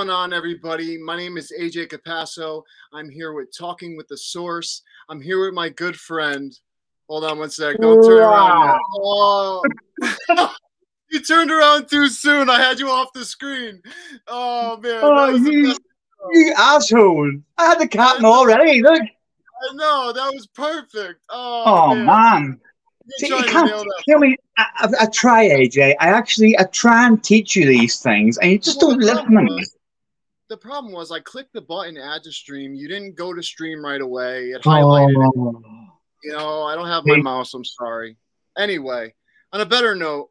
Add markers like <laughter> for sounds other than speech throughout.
going on, everybody? My name is AJ Capasso. I'm here with Talking with the Source. I'm here with my good friend. Hold on one sec. Don't turn around. Oh. <laughs> you turned around too soon. I had you off the screen. Oh man. Oh, you, you asshole! I had the captain already. Look. I know that was perfect. Oh, Oh man. man. See, you can't tell me. I, I, I try, AJ. I actually I try and teach you these things, and you just Well, don't listen to me. The problem was I clicked the button add to stream. You didn't go to stream right away. It Oh. highlighted it. You know, I don't have my mouse. I'm sorry. Anyway, on a better note,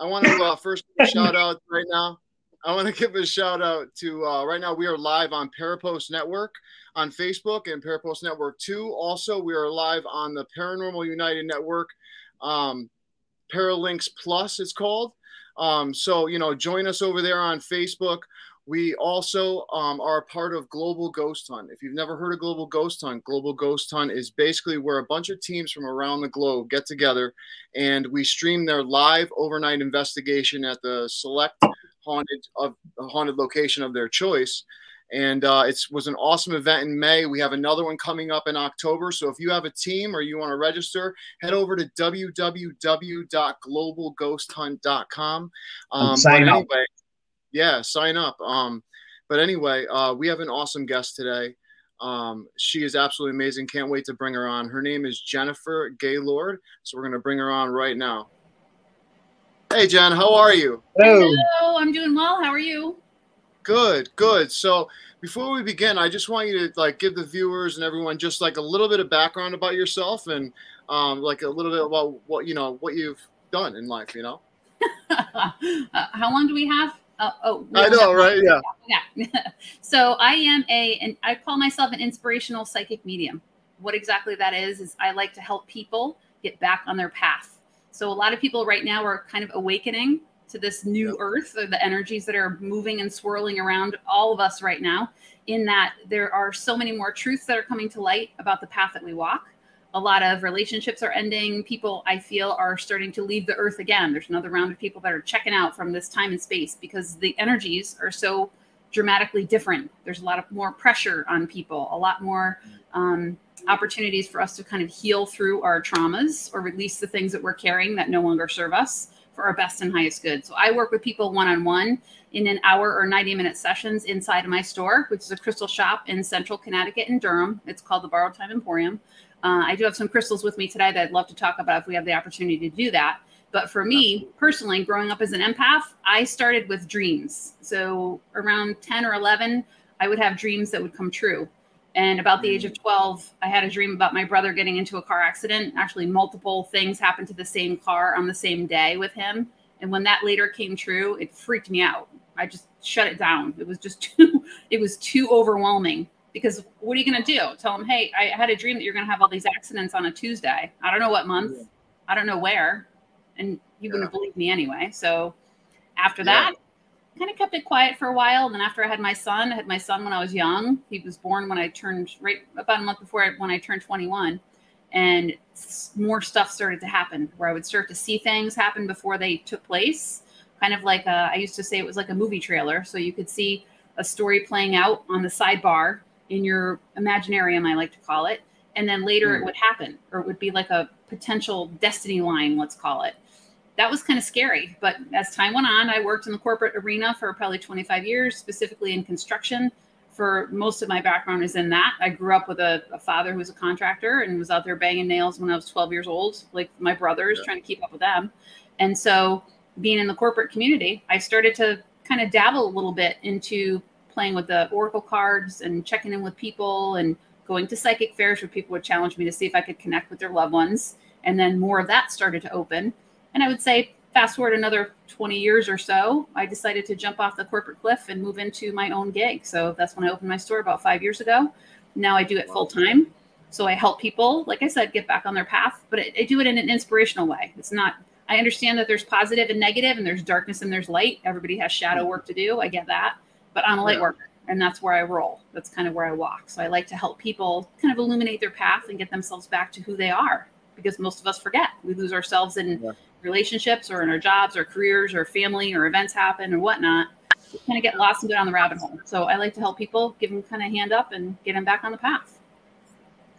I want to uh, first shout out right now. I want to give a shout out to uh, right now. We are live on Parapost Network on Facebook and Parapost Network 2. Also, we are live on the Paranormal United Network, um, Paralinks Plus, it's called. Um, so, you know, join us over there on Facebook. We also um, are a part of Global Ghost Hunt. If you've never heard of Global Ghost Hunt, Global Ghost Hunt is basically where a bunch of teams from around the globe get together and we stream their live overnight investigation at the select haunted of haunted location of their choice. And uh, it was an awesome event in May. We have another one coming up in October. So if you have a team or you want to register, head over to www.globalghosthunt.com. Um, but up. Anyway, yeah, sign up. Um, but anyway, uh, we have an awesome guest today. Um, she is absolutely amazing. Can't wait to bring her on. Her name is Jennifer Gaylord. So we're going to bring her on right now. Hey, Jen, how are you? Hello. Hello, I'm doing well. How are you? Good, good. So before we begin, I just want you to like give the viewers and everyone just like a little bit of background about yourself and um, like a little bit about what you know what you've done in life. You know. <laughs> uh, how long do we have? Uh, oh, I know, right? Yeah. Yeah. <laughs> so I am a, and I call myself an inspirational psychic medium. What exactly that is is I like to help people get back on their path. So a lot of people right now are kind of awakening to this new Yep. earth or the energies that are moving and swirling around all of us right now in that there are so many more truths that are coming to light about the path that we walk a lot of relationships are ending. People i feel are starting to leave the earth again. There's another round of people that are checking out from this time and space because the energies are so dramatically different. There's a lot of more pressure on people a lot more um, opportunities for us to kind of heal through our traumas or release the things that we're carrying that no longer serve us for our best and highest good. So i work with people one-on-one in an hour or 90 minute sessions inside of my store which is a crystal shop in central connecticut in durham. It's called the borrowed time emporium uh, I do have some crystals with me today that I'd love to talk about if we have the opportunity to do that. But for me personally, growing up as an empath, I started with dreams. So around 10 or 11, I would have dreams that would come true. And about the age of 12, I had a dream about my brother getting into a car accident. Actually, multiple things happened to the same car on the same day with him. And when that later came true, it freaked me out. I just shut it down. It was just <laughs> too, it was too overwhelming because what are you going to do? Tell them, hey, I had a dream that you're going to have all these accidents on a Tuesday. I don't know what month, I don't know where, and you wouldn't believe me anyway. So after Yeah. that, kind of kept it quiet for a while. And then after I had my son, I had my son when I was young. He was born when I turned right about a month before I, when I turned 21, and more stuff started to happen where I would start to see things happen before they took place. Kind of like a, I used to say it was like a movie trailer, so you could see a story playing out on the sidebar in your imaginarium, I like to call it. And then later it Mm. would happen, or it would be like a potential destiny line, let's call it. That was kind of scary. But as time went on, I worked in the corporate arena for probably 25 years, specifically in construction. For most of my background is in that. I grew up with a, a father who was a contractor and was out there banging nails when I was 12 years old, like my brothers, Yeah. trying to keep up with them. And so, being in the corporate community, I started to kind of dabble a little bit into playing with the oracle cards and checking in with people and going to psychic fairs where people would challenge me to see if I could connect with their loved ones. And then more of that started to open. And I would say fast forward another 20 years or so, I decided to jump off the corporate cliff and move into my own gig. So that's when I opened my store about five years ago. Now I do it full time. So I help people, like I said, get back on their path, but I, I do it in an inspirational way. It's not, I understand that there's positive and negative and there's darkness and there's light. Everybody has shadow mm-hmm. work to do. I get that, but I'm a light Yeah. worker and that's where I roll. That's kind of where I walk. So I like to help people kind of illuminate their path and get themselves back to who they are because most of us forget. We lose ourselves in Yeah. relationships or in our jobs or careers or family or events happen or whatnot. We kind of get lost and go down the rabbit hole. So I like to help people, give them kind of hand up and get them back on the path.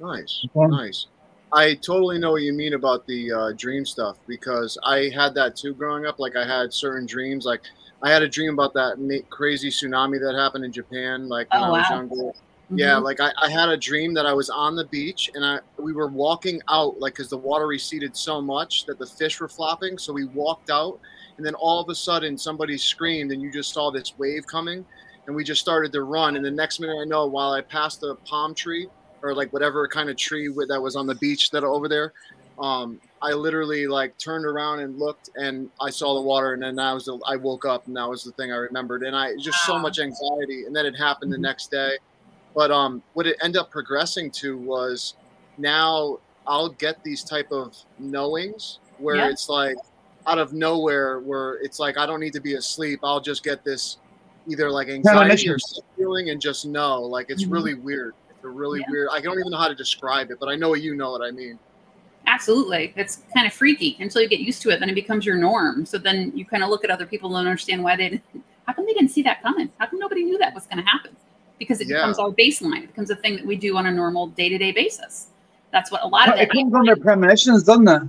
Nice, nice. I totally know what you mean about the uh, dream stuff because I had that too growing up. Like I had certain dreams. Like I had a dream about that crazy tsunami that happened in Japan. Like when Oh, I was wow. younger. Yeah, Mhm. like I, I had a dream that I was on the beach and I we were walking out like because the water receded so much that the fish were flopping. So we walked out and then all of a sudden somebody screamed and you just saw this wave coming and we just started to run and the next minute I know while I passed the palm tree or like whatever kind of tree that was on the beach that over there, um, I literally like turned around and looked and I saw the water and then I was the, I woke up and that was the thing I remembered. And I just so much anxiety and then it happened the next day. But um what it ended up progressing to was now i'll get these type of knowings where Yeah. it's like out of nowhere where it's like i don't need to be asleep. I'll just get this either like anxiety or feeling and just know. Like it's Mhm. really weird. It's a really Yeah. weird i don't even know how to describe it but i know you know what i mean Absolutely. It's kind of freaky until you get used to it. Then it becomes your norm. So then you kind of look at other people and understand why they, <laughs> how come they didn't see that coming? How come nobody knew that was going to happen? Because it Yeah. becomes our baseline. It becomes a thing that we do on a normal day to day basis. That's what a lot of It comes on their premonitions, doesn't it?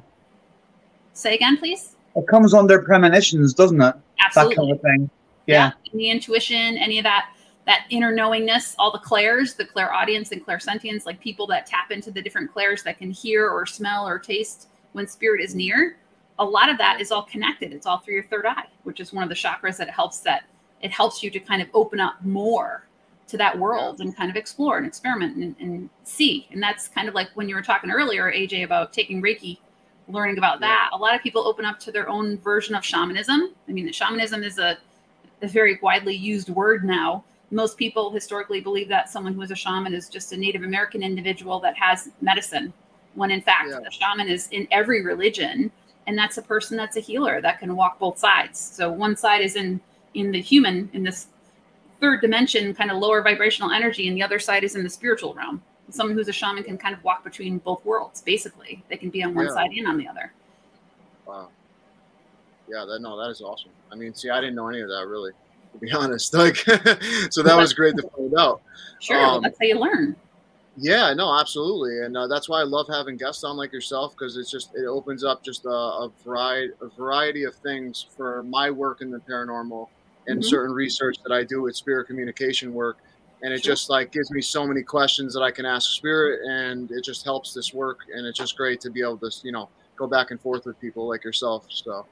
Say again, please. It comes on their premonitions, doesn't it? That Absolutely. kind of thing. Yeah. the intuition, any of that, that inner knowingness, all the clairs, the clairaudience and clairsentience, like people that tap into the different clairs that can hear or smell or taste when spirit is near. A lot of that is all connected. It's all through your third eye, which is one of the chakras that helps that it helps you to kind of open up more to that world and kind of explore and experiment and, and see. And that's kind of like when you were talking earlier, AJ, about taking Reiki, learning about Yeah. that. A lot of people open up to their own version of shamanism. I mean, shamanism is a a very widely used word now. Most people historically believe that someone who is a shaman is just a Native American individual that has medicine, when in fact, Yeah. a shaman is in every religion, and that's a person that's a healer that can walk both sides. So one side is in in the human, in this third dimension, kind of lower vibrational energy, and the other side is in the spiritual realm. Someone who's a shaman can kind of walk between both worlds. Basically, they can be on one Yeah. side and on the other. wow yeah that no that is awesome i mean see i didn't know any of that really to be honest <laughs> like so that was great to find out <laughs> Sure, well, Um, that's how you learn. Yeah, no, absolutely, and uh, that's why I love having guests on like yourself because it's just it opens up just a, a variety a variety of things for my work in the paranormal and Mhm. certain research that I do with spirit communication work, and it Sure. just like gives me so many questions that I can ask spirit, and it just helps this work, and it's just great to be able to you know go back and forth with people like yourself. So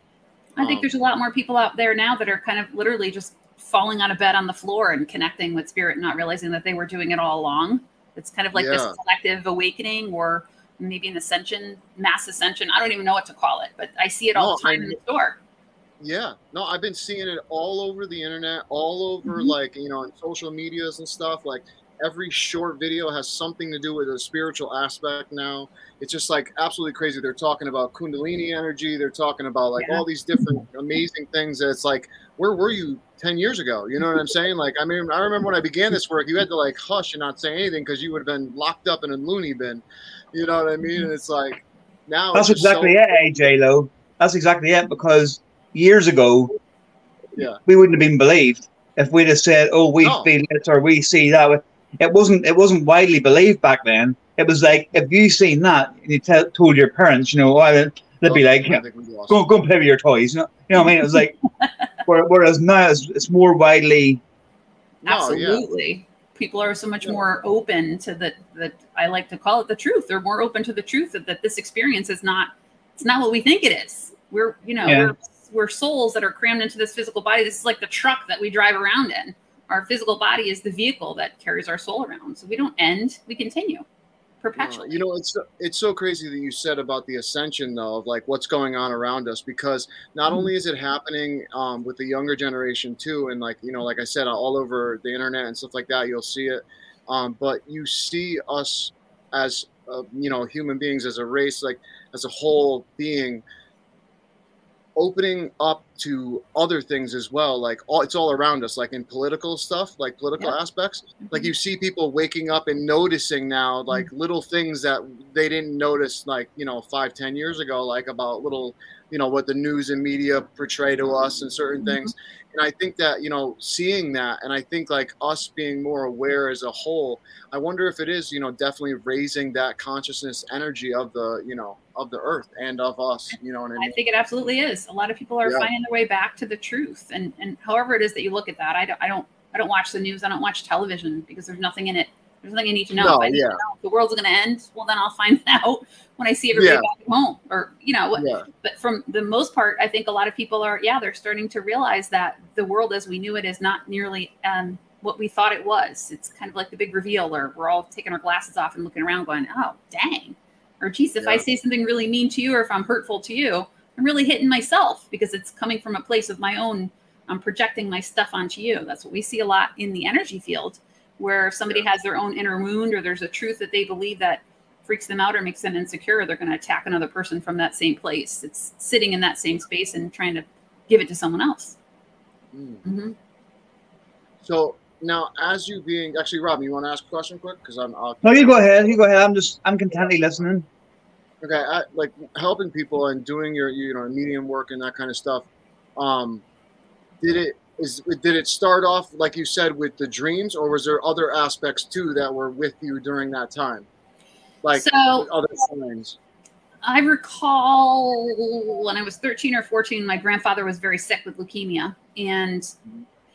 I think Um, there's a lot more people out there now that are kind of literally just falling out of bed on the floor and connecting with spirit, not realizing that they were doing it all along. It's kind of like this collective awakening or maybe an ascension, mass ascension. I don't even know what to call it, but I see it all No, the time I- in the store. Yeah, no, I've been seeing it all over the internet, all over Mhm. like you know, in social medias and stuff. Like every short video has something to do with a spiritual aspect now. It's just like absolutely crazy. They're talking about Kundalini energy. They're talking about like Yeah. all these different amazing things. That it's like, where were you ten years ago? You know what I'm saying? Like, I mean, I remember when I began this work, you had to like hush and not say anything because you would have been locked up in a loony bin. You know what I mean? Mm-hmm. And it's like now That's just so- exactly it, AJ Lo. That's exactly it because years ago, Yeah. we wouldn't have been believed if we'd have said, "Oh, we No. feel this or we see that." It wasn't. It wasn't widely believed back then. It was like if you seen that and you tell told your parents, you know, oh, they'd be Oh, like, I yeah, think we lost "Go, go play with your toys." You know, you know what I mean? It was like, <laughs> whereas now it's, it's more widely. No, yeah. Absolutely. People are so much more open to the, the I like to call it the truth. They're more open to the truth that, that this experience is not it's not what we think it is. We're you know, Yeah. we're we're souls that are crammed into this physical body. This is like the truck that we drive around in. Our physical body is the vehicle that carries our soul around. So we don't end, we continue. perpetually. You know, it's it's so crazy that you said about the ascension though of like what's going on around us because not Mhm. only is it happening um, with the younger generation too, and like you know, like I said, all over the internet and stuff like that, you'll see it. Um, but you see us as uh, you know human beings as a race, like as a whole being opening up to other things as well like all it's all around us like in political stuff like political Yeah. aspects like Mhm. you see people waking up and noticing now like Mm. little things that they didn't notice like you know five ten years ago like about little you know what the news and media portray to us and certain Mhm. things and i think that you know seeing that and i think like us being more aware as a whole i wonder if it is you know definitely raising that consciousness energy of the you know of the earth and of us you know what i I think it absolutely is. A lot of people are Yeah. finding their way back to the truth, and and however it is that you look at that, I don't, I don't, I don't watch the news. I don't watch television because there's nothing in it. There's nothing I need to know. No, If I yeah. to know the world's going to end, well, then I'll find <laughs> out when I see everybody Yeah. back at home, or you know, what. yeah But from the most part, I think a lot of people are, yeah, they're starting to realize that the world as we knew it is not nearly um, what we thought it was. It's kind of like the big reveal, or we're all taking our glasses off and looking around, going, "Oh, dang," or "Geez, if I say something really mean to you, or if I'm hurtful to you, I'm really hitting myself because it's coming from a place of my own. I'm projecting my stuff onto you. That's what we see a lot in the energy field, where if somebody has their own inner wound, or there's a truth that they believe that freaks them out or makes them insecure, they're going to attack another person from that same place. It's sitting in that same space and trying to give it to someone else. Mm. hmm so now as you being actually rob you want to ask a question quick because i'm I'll, No, you go ahead. You go ahead. I'm just I'm contently listening. okay I, like helping people and doing your you know medium work and that kind of stuff um did it is did it start off like you said with the dreams or was there other aspects too that were with you during that time like so other signs I recall when I was 13 or 14, my grandfather was very sick with leukemia, and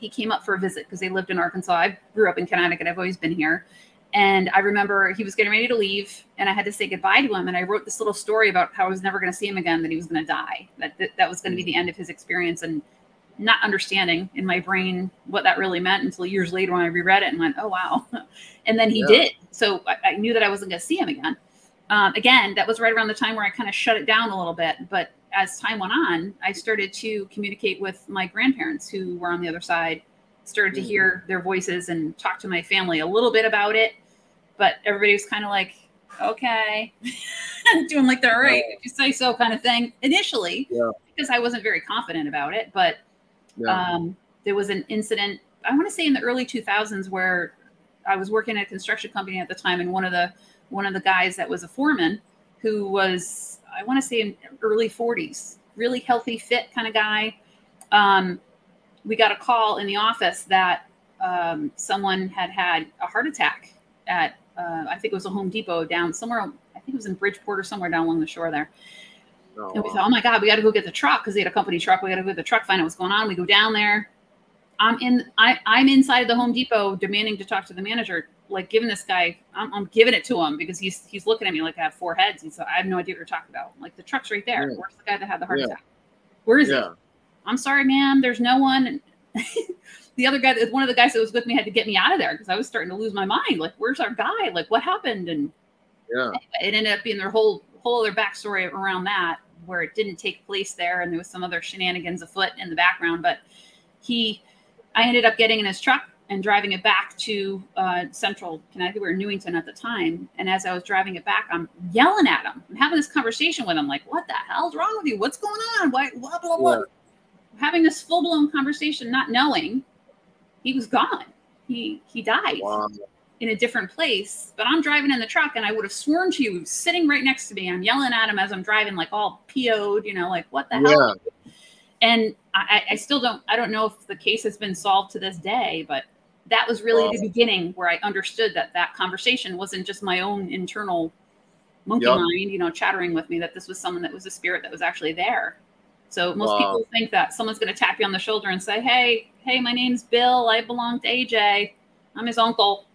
he came up for a visit because they lived in Arkansas. I grew up in Connecticut. I've always been here. And I remember he was getting ready to leave, and I had to say goodbye to him. And I wrote this little story about how I was never going to see him again, that he was going to die, that, that that was going to be the end of his experience, and not understanding in my brain what that really meant until years later when I reread it and went, "Oh wow!" <laughs> and then he Yeah. did. So I, I knew that I wasn't going to see him again. Um, again, that was right around the time where I kind of shut it down a little bit. But as time went on, I started to communicate with my grandparents who were on the other side, started to Mhm. hear their voices and talk to my family a little bit about it. But everybody was kind of like, okay, <laughs> doing like they're all right, if you say so kind of thing initially, Yeah. because I wasn't very confident about it. But yeah um, there was an incident i want to say in the early 2000s where i was working at a construction company at the time and one of the one of the guys that was a foreman who was i want to say in early 40s really healthy fit kind of guy um, we got a call in the office that um, someone had had a heart attack at uh, i think it was a home depot down somewhere i think it was in bridgeport or somewhere down along the shore there Oh, and we thought, oh my God, we got to go get the truck because they had a company truck. We got to go get the truck, find out what's going on. We go down there. I'm in. I, I'm inside the Home Depot demanding to talk to the manager, like giving this guy. I'm, I'm giving it to him because he's he's looking at me like I have four heads. He's like, I have no idea what you're talking about. I'm like the truck's right there. Yeah. Where's the guy that had the heart Yeah. attack? Where is he? I'm sorry, ma'am. There's no one. <laughs> The other guy, that one of the guys that was with me, had to get me out of there because I was starting to lose my mind. Like, where's our guy? Like, what happened? And yeah it ended up being their whole whole other backstory around that where it didn't take place there and there was some other shenanigans afoot in the background but he i ended up getting in his truck and driving it back to uh, central connecticut. We were in newington at the time. And as i was driving it back i'm yelling at him. I'm having this conversation with him like what the hell's wrong with you? What's going on? Why blah blah blah. Yeah. having this full-blown conversation not knowing he was gone. He he died wow. in a different place, but I'm driving in the truck and I would have sworn to you sitting right next to me. I'm yelling at him as I'm driving, like all PO'd, you know, like what the hell? And I, I still don't I don't know if the case has been solved to this day, but that was really Wow. the beginning where I understood that that conversation wasn't just my own internal monkey Yep. mind, you know, chattering with me, that this was someone that was a spirit that was actually there. So most Wow. people think that someone's going to tap you on the shoulder and say, "Hey, hey, my name's Bill. I belong to AJ. I'm his uncle."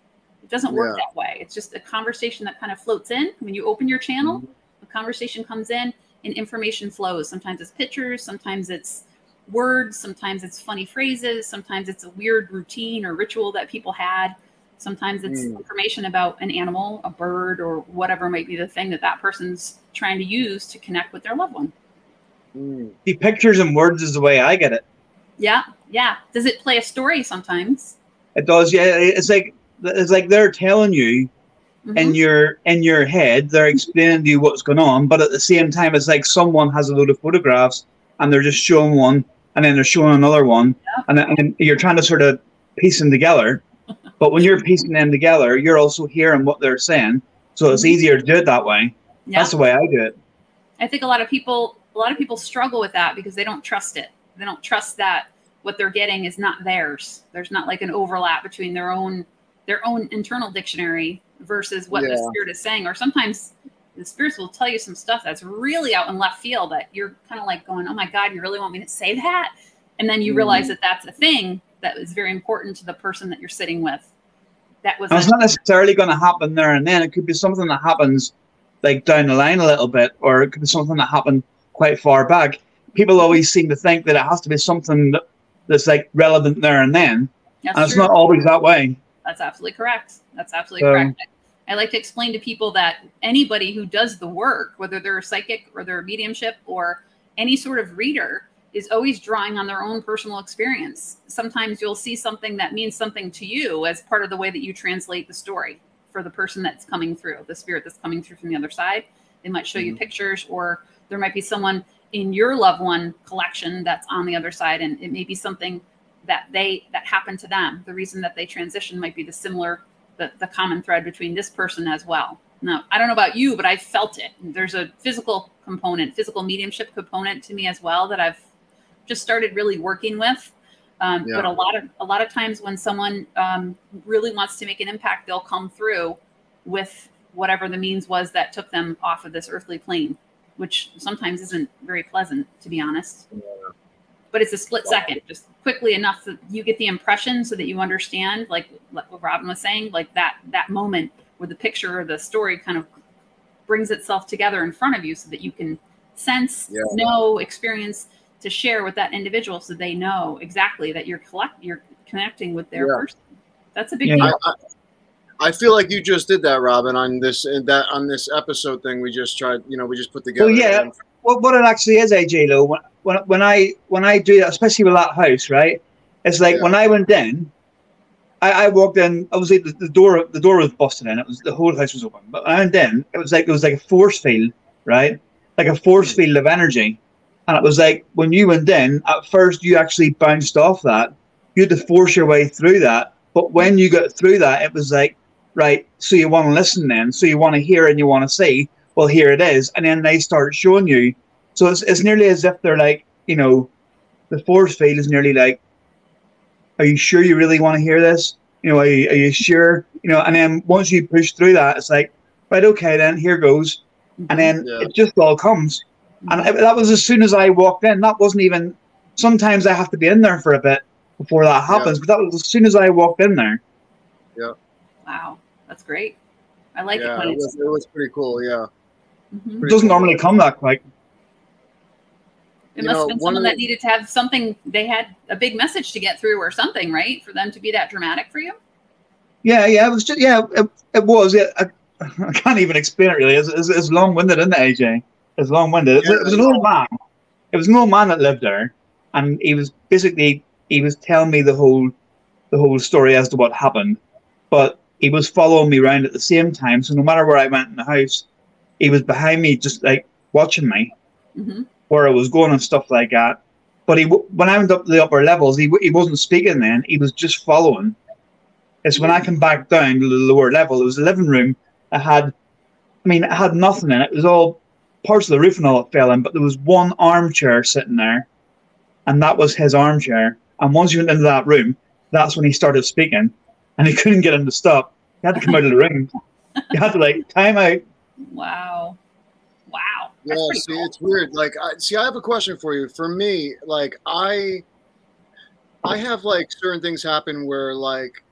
It doesn't work Yeah. that way. It's just a conversation that kind of floats in when you open your channel. Mhm. The conversation comes in and information flows. Sometimes it's pictures, sometimes it's words, sometimes it's funny phrases, sometimes it's a weird routine or ritual that people had. Sometimes it's Mm. information about an animal, a bird, or whatever might be the thing that that person's trying to use to connect with their loved one. Mm. The pictures and words is the way I get it. Yeah, yeah. Does it play a story sometimes? It does. Yeah, it's like it's like they're telling you Mhm. in your in your head. They're explaining to you what's going on, but at the same time, it's like someone has a load of photographs and they're just showing one, and then they're showing another one, Yeah. and, then, and you're trying to sort of piece them together. <laughs> But when you're piecing them together, you're also hearing what they're saying, so it's Mhm. easier to do it that way. yeah. That's the way I do it. I think a lot of people a lot of people struggle with that because they don't trust it. They don't trust that what they're getting is not theirs. There's not like an overlap between their own their own internal dictionary versus what the spirit is saying. Or sometimes the spirits will tell you some stuff that's really out in left field that you're kind of like going, "Oh my god, you really want me to say that?" And then you realize Mhm. that that's a thing that is very important to the person that you're sitting with. That was And it's not necessarily going to happen there and then. It could be something that happens like down the line a little bit, or it could be something that happened quite far back. People always seem to think that it has to be something that, that's like relevant there and then, that's and it's not always that way. That's absolutely correct. That's absolutely So- correct. I like to explain to people that anybody who does the work, whether they're a psychic or they're a mediumship or any sort of reader, is always drawing on their own personal experience. Sometimes you'll see something that means something to you as part of the way that you translate the story for the person that's coming through, the spirit that's coming through from the other side. They might show you Mm-hmm. pictures, or there might be someone in your loved one collection that's on the other side, and it may be something that they that happened to them. The reason that they transition might be the similar, the, the common thread between this person as well. Now, I don't know about you, but I felt it. There's a physical component, physical mediumship component to me as well that I've just started really working with. Um, Yeah. But a lot of a lot of times when someone um, really wants to make an impact, they'll come through with whatever the means was that took them off of this earthly plane, which sometimes isn't very pleasant, to be honest. But it's a split second, just quickly enough that you get the impression so that you understand, like, like what Robin was saying, like that that moment where the picture or the story kind of brings itself together in front of you so that you can sense, Yeah. know, experience to share with that individual so they know exactly that you're collect you're connecting with their Yeah. person. That's a big Yeah. deal. I, I, I feel like you just did that, Robin, on this that on this episode thing we just tried. You know, we just put together. Well, yeah. What, what it actually is, AJ Lo, when, when, when I when I do that, especially with that house, right? It's like Yeah. when I went in, I, I walked in. Obviously, the, the door the door was busted in. It was the whole house was open. But when I went in, it was like it was like a force field, right? Like a force mm. field of energy. And it was like when you went in, at first you actually bounced off that. You had to force your way through that. But when you got through that, it was like, right, so you want to listen then. So you want to hear and you want to see, well, here it is. And then they start showing you. So it's, it's nearly as if they're like, you know, the force field is nearly like, are you sure you really want to hear this? You know, are you, are you sure? You know, and then once you push through that, it's like, right, okay, then here goes. And then Yeah. it just all comes. And it- that was as soon as I walked in. That wasn't even. Sometimes I have to be in there for a bit before that happens. But that was as soon as I walked in there. Yeah. Wow, that's great. I like yeah, it when it was, it was pretty cool. Yeah. Mhm. It doesn't normally come that quick. It You must know, have been someone that needed to have something. They had a big message to get through or something, right? For them to be that dramatic for you. Yeah, yeah, it was just yeah, it, it was. Yeah, I, I can't even explain it really. It's, it's, it's long winded, isn't it, AJ? It's long winded. It, was- it was an old man. It was an old man that lived there, and he was basically he was telling me the whole the whole story as to what happened, but he was following me around at the same time. So no matter where I went in the house, he was behind me, just like watching me hmm where I was going and stuff like that. But he, when I went up to the upper levels, he, he wasn't speaking then. He was just following. It's when I come back down to the lower level. It was a living room. I had, I mean, it had nothing in it. It was all parts of the roof and all that fell in, but there was one armchair sitting there, and that was his armchair. And once you went into that room, that's when he started speaking, and he <laughs> couldn't get him to stop. He had to come out of the room. You had to like time out. Wow, wow. That's Yeah, see, cool. it's weird. Like, I, see, I have a question for you. For me, like, I, I have like certain things happen where, like,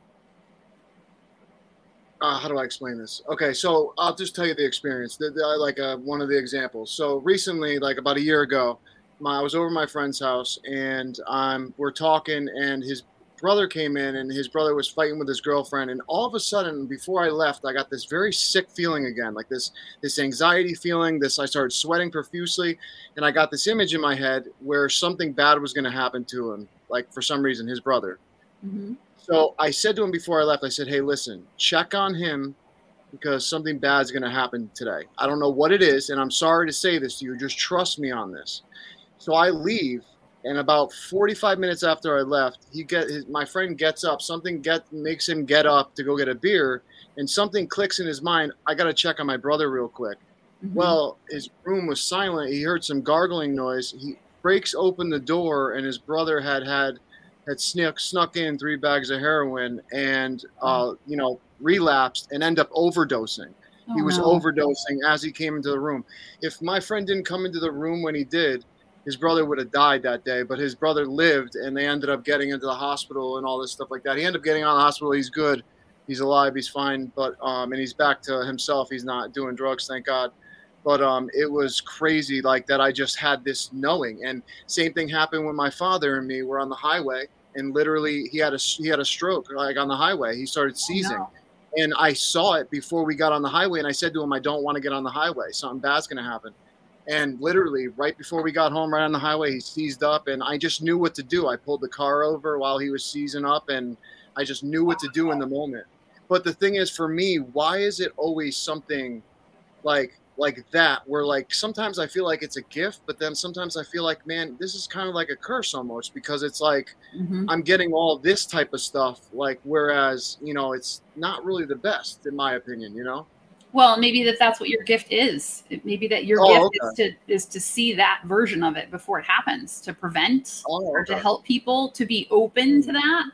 uh, how do I explain this? Okay, so I'll just tell you the experience. The, the, like, uh, one of the examples. So recently, like about a year ago, my I was over at my friend's house, and um, we're talking, and his brother came in and his brother was fighting with his girlfriend and all of a sudden before i left i got this very sick feeling again like this this anxiety feeling this i started sweating profusely and i got this image in my head where something bad was going to happen to him like for some reason his brother. Hmm so i said to him before i left i said hey listen check on him because something bad is going to happen today. I don't know what it is and i'm sorry to say this to you just trust me on this. So i leave and about 45 minutes after I left, he get his, my friend gets up. Something get makes him get up to go get a beer, and something clicks in his mind. I got to check on my brother real quick. Mm-hmm. Well, his room was silent. He heard some gargling noise. He breaks open the door, and his brother had had had snuck snuck in three bags of heroin, and uh, you know relapsed and end up overdosing. he Oh, was no. overdosing as he came into the room. If my friend didn't come into the room when he did, his brother would have died that day. But his brother lived, and they ended up getting into the hospital and all this stuff like that. He ended up getting out of the hospital. He's good. He's alive. He's fine. But um, and he's back to himself. He's not doing drugs, thank God. But um, it was crazy, like that. I just had this knowing, and same thing happened when my father and me were on the highway, and literally he had a he had a stroke, like on the highway. He started Oh, seizing no. and I saw it before we got on the highway. And I said to him, I don't want to get on the highway. Something bad's going to happen. And literally, right before we got home, right on the highway, he seized up, and I just knew what to do. I pulled the car over while he was seizing up, and I just knew what to do in the moment. But the thing is, for me, why is it always something like like that? Where like sometimes I feel like it's a gift, but then sometimes I feel like, man, this is kind of like a curse almost because it's like Mhm. I'm getting all this type of stuff, like whereas you know it's not really the best in my opinion. You know? Well, maybe that that's what your gift is. Maybe that your Oh, gift is to is to see that version of it before it happens, to prevent Oh, or to help people to be open to that.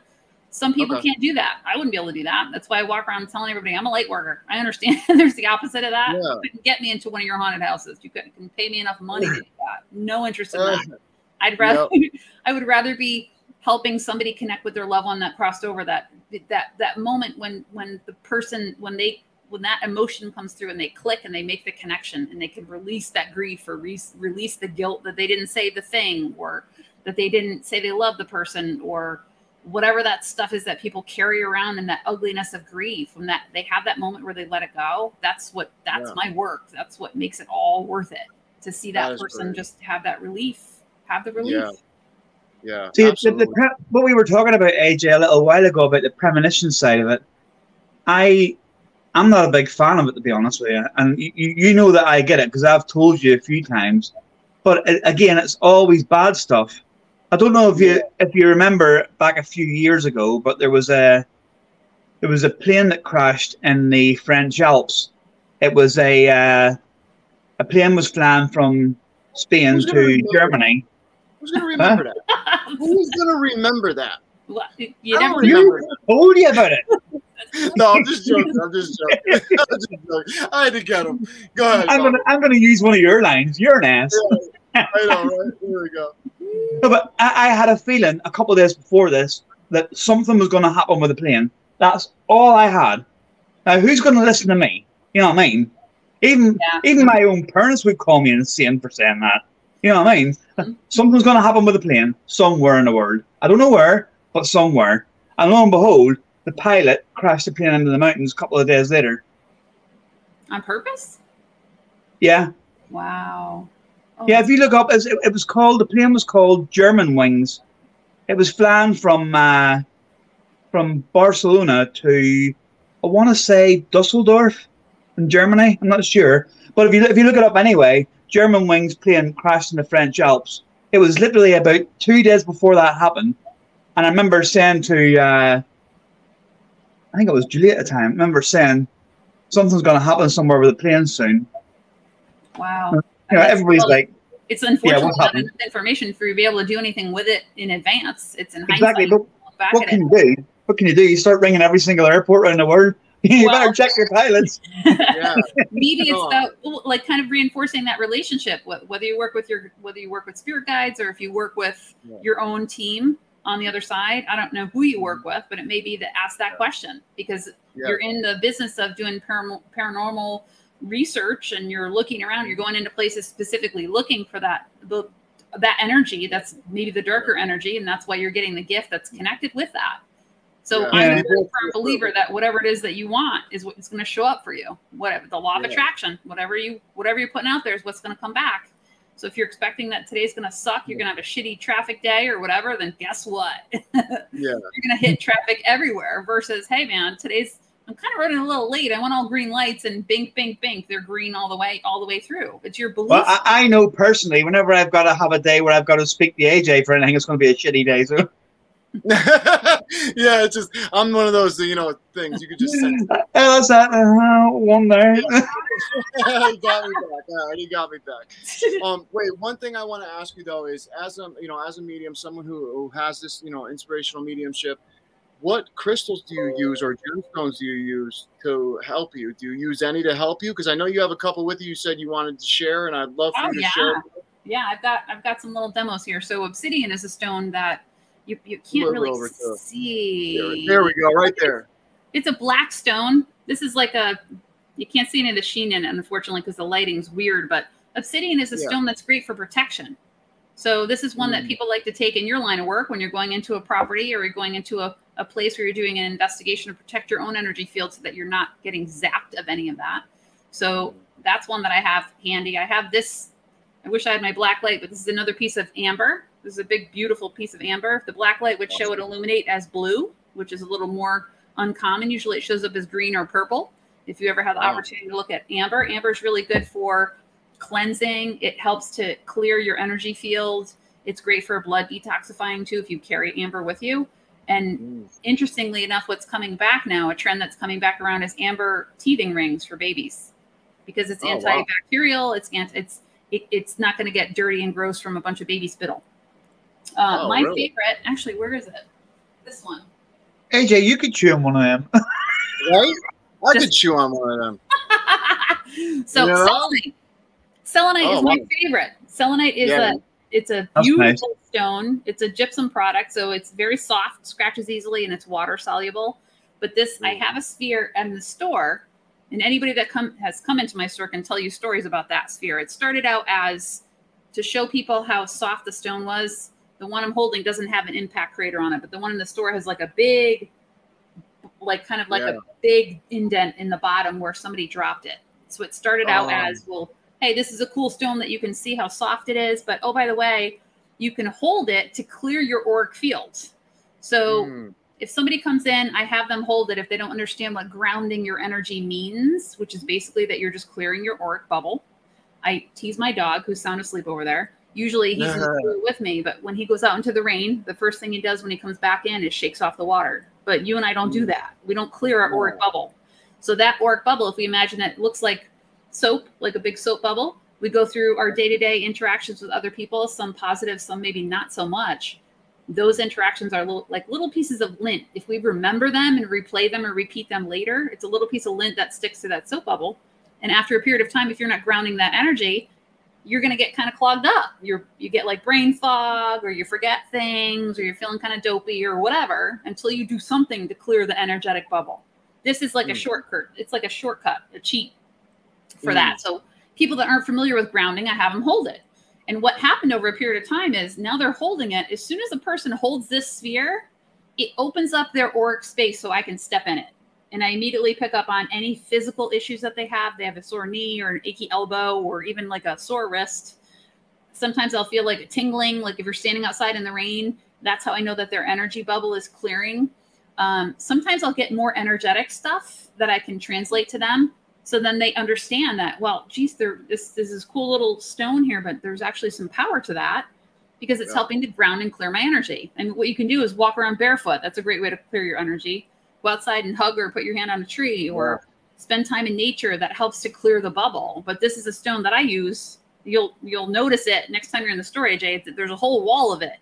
Some people Okay. can't do that. I wouldn't be able to do that. That's why I walk around telling everybody I'm a light worker. I understand <laughs> there's the opposite of that. Yeah. You couldn't get me into one of your haunted houses. You couldn't can pay me enough money to do <laughs> that. No interest in Uh, that. I'd rather <laughs> I would rather be helping somebody connect with their loved one that crossed over that that that moment when when the person when they when that emotion comes through and they click and they make the connection and they can release that grief or re- release the guilt that they didn't say the thing or that they didn't say they love the person or whatever that stuff is that people carry around and that ugliness of grief when that they have that moment where they let it go that's what that's Yeah. my work that's what makes it all worth it to see that, That is person great. just have that relief have the relief Yeah. yeah, See, the, the, pre- what we were talking about, AJ, a little while ago about the premonition side of it, I, I'm not a big fan of it to be honest with you, and you, you you know that I get it because I've told you a few times. But a- again, it's always bad stuff. I don't know if you if you remember back a few years ago, but there was a there was a plane that crashed in the French Alps. It was a uh, a plane was flying from Spain gonna remember? Germany. <laughs> Who's gonna remember that? Who's gonna remember that? Well, you never don't remember. You told you about it. <laughs> No, I'm just joking. I'm just joking. <laughs> I'm just joking. I had to get him. Go ahead. I'm gonna I'm gonna use one of your lines. You're an ass. I know, right? <laughs> Here we go. No, but I, I had a feeling a couple of days before this that something was going to happen with the plane. That's all I had. Now, who's going to listen to me? You know what I mean? Even Yeah. even my own parents would call me insane for saying that. You know what I mean? Mhm. Something's going to happen with the plane somewhere in the world. I don't know where, but somewhere. And lo and behold, the pilot crashed the plane into the mountains a couple of days later. on purpose. Yeah, Wow. Oh, Yeah, if you look up, it, it was called the plane was called Germanwings. It was flying from uh, from Barcelona to I want to say Dusseldorf in Germany. I'm not sure, but if you if you look it up anyway, Germanwings plane crashed in the French Alps. It was literally about two days before that happened, and I remember saying to uh, I think it was Julie at the time. I remember saying something's going to happen somewhere with the plane soon. wow. You know, everybody's well, like. it's unfortunate what's not happening? enough information for you to be able to do anything with it in advance. It's in Exactly, hindsight. but what can it. you do? What can you do? You start ringing every single airport around the world. <laughs> You Well- better check your pilots. <laughs> Yeah. Maybe it's that like kind of reinforcing that relationship. wh- Whether you work with your whether you work with spirit guides or if you work with Yeah. your own team on the other side. I don't know who you work with, but it may be to ask that question because Yeah. you're in the business of doing param- paranormal research and you're looking around. You're going into places specifically looking for that the that energy that's maybe the darker energy and that's why you're getting the gift that's mm-hmm. connected with that so Yeah. i'm Yeah. a firm believer that whatever it is that you want is what's going to show up for you whatever the law of Yeah. attraction whatever you whatever you're putting out there is what's going to come back so if you're expecting that today's going to suck you're going to have a shitty traffic day or whatever then guess what <laughs> Yeah. you're going to hit traffic everywhere versus hey man today's i'm kind of running a little late i want all green lights and bink bink bink they're green all the way all the way through it's your belief Well, I, I know personally, whenever I've got to have a day where I've got to speak to AJ for anything, it's going to be a shitty day. So <laughs> yeah, it's just I'm one of those you know things you could just send. Uh, <laughs> that's that uh, one there. <laughs> you got me back. All right, you got me back. Um, wait, one thing I want to ask you though is, as a you know, as a medium, someone who, who has this you know inspirational mediumship, what crystals do you use or gemstones do you use to help you? Do you use any to help you? Because I know you have a couple with you. You said you wanted to share, and I'd love for Oh, you to yeah. share. yeah i've got i've got some little demos here so obsidian is a stone that you, you can't really to- see. There, we go, right there. it's a black stone. This is like a you can't see any of the sheen in it unfortunately because the lighting's weird but obsidian is a Yeah. stone that's great for protection. So this is one that Mm. people like to take in your line of work when you're going into a property or you're going into a, a place where you're doing an investigation to protect your own energy field so that you're not getting zapped of any of that. So that's one that i have handy. I have this i wish i had my black light but this is another piece of amber this is a big beautiful piece of amber the black light would show it illuminate as blue which is a little more uncommon usually it shows up as green or purple if you ever have the Wow. opportunity to look at amber amber is really good for cleansing it helps to clear your energy field it's great for blood detoxifying too if you carry amber with you and Mm. interestingly enough, what's coming back now, a trend that's coming back around is amber teething rings for babies because it's Oh, wow. antibacterial. It's ant- it's it, it's not going to get dirty and gross from a bunch of baby spittle. Uh, Oh, my really? favorite, actually, where is it? This one. AJ, you could chew on one of them. <laughs> Right? I Just- could chew on one of them. <laughs> so Yeah. selenite. Selenite Oh, is my wow. favorite. Selenite is Yeah. a it's a That's beautiful stone. It's a gypsum product, so it's very soft, scratches easily, and it's water soluble. But this, I Mm. have a sphere in the store, and anybody that come has come into my store can tell you stories about that sphere. It started out as to show people how soft the stone was. The one I'm holding doesn't have an impact crater on it, but the one in the store has like a big, like kind of like Yeah. a big indent in the bottom where somebody dropped it. So it started out Oh. as well, hey, this is a cool stone that you can see how soft it is, but oh, by the way, you can hold it to clear your auric field. So Mm. if somebody comes in, I have them hold it if they don't understand what grounding your energy means, which is basically that you're just clearing your auric bubble. I tease my dog who's sound asleep over there. Usually he's pool with me, but when he goes out into the rain, the first thing he does when he comes back in is shakes off the water. But you and I don't do Mm. that. We don't clear our auric bubble. So that auric bubble, if we imagine it looks like soap, like a big soap bubble, we go through our day-to-day interactions with other people, some positive, some maybe not so much those interactions are little, like little pieces of lint. If we remember them and replay them or repeat them later, it's a little piece of lint that sticks to that soap bubble. And after a period of time, if you're not grounding that energy, you're going to get kind of clogged up. You're you get like brain fog, or you forget things, or you're feeling kind of dopey, or whatever, until you do something to clear the energetic bubble. This is like a Mm. shortcut. It's like a shortcut, a cheat for Mm. that. So people that aren't familiar with grounding, I have them hold it. And what happened over a period of time is now they're holding it. As soon as a person holds this sphere, it opens up their auric space so I can step in it. And I immediately pick up on any physical issues that they have. They have a sore knee or an achy elbow or even like a sore wrist. Sometimes I'll feel like a tingling, like if you're standing outside in the rain, that's how I know that their energy bubble is clearing. Um, sometimes I'll get more energetic stuff that I can translate to them so then they understand that well geez there this, this is cool little stone here but there's actually some power to that because it's Yeah. helping to ground and clear my energy and what you can do is walk around barefoot that's a great way to clear your energy go outside and hug or put your hand on a tree or spend time in nature that helps to clear the bubble but this is a stone that i use you'll you'll notice it next time you're in the store aj that there's a whole wall of it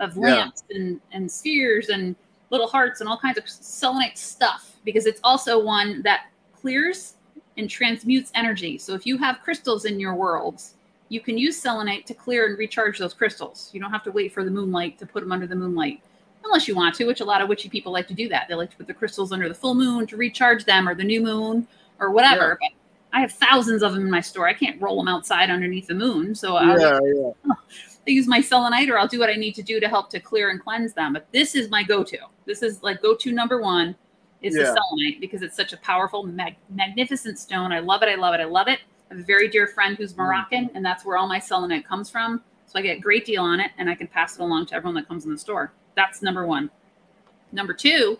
of Yeah. lamps and and spheres and little hearts and all kinds of selenite stuff because it's also one that clears and transmutes energy. So if you have crystals in your worlds, you can use selenite to clear and recharge those crystals. You don't have to wait for the moonlight to put them under the moonlight, unless you want to, which a lot of witchy people like to do that. They like to put the crystals under the full moon to recharge them or the new moon or whatever. But I have thousands of them in my store. I can't roll them outside underneath the moon. So I Yeah, yeah. I <laughs> use my selenite or I'll do what I need to do to help to clear and cleanse them. But this is my go-to. This is like go-to number one is Yeah. the selenite because it's such a powerful, mag- magnificent stone. I love it. I love it. I love it. I have a very dear friend who's mm. Moroccan, and that's where all my selenite comes from. So I get a great deal on it, and I can pass it along to everyone that comes in the store. That's number one. Number two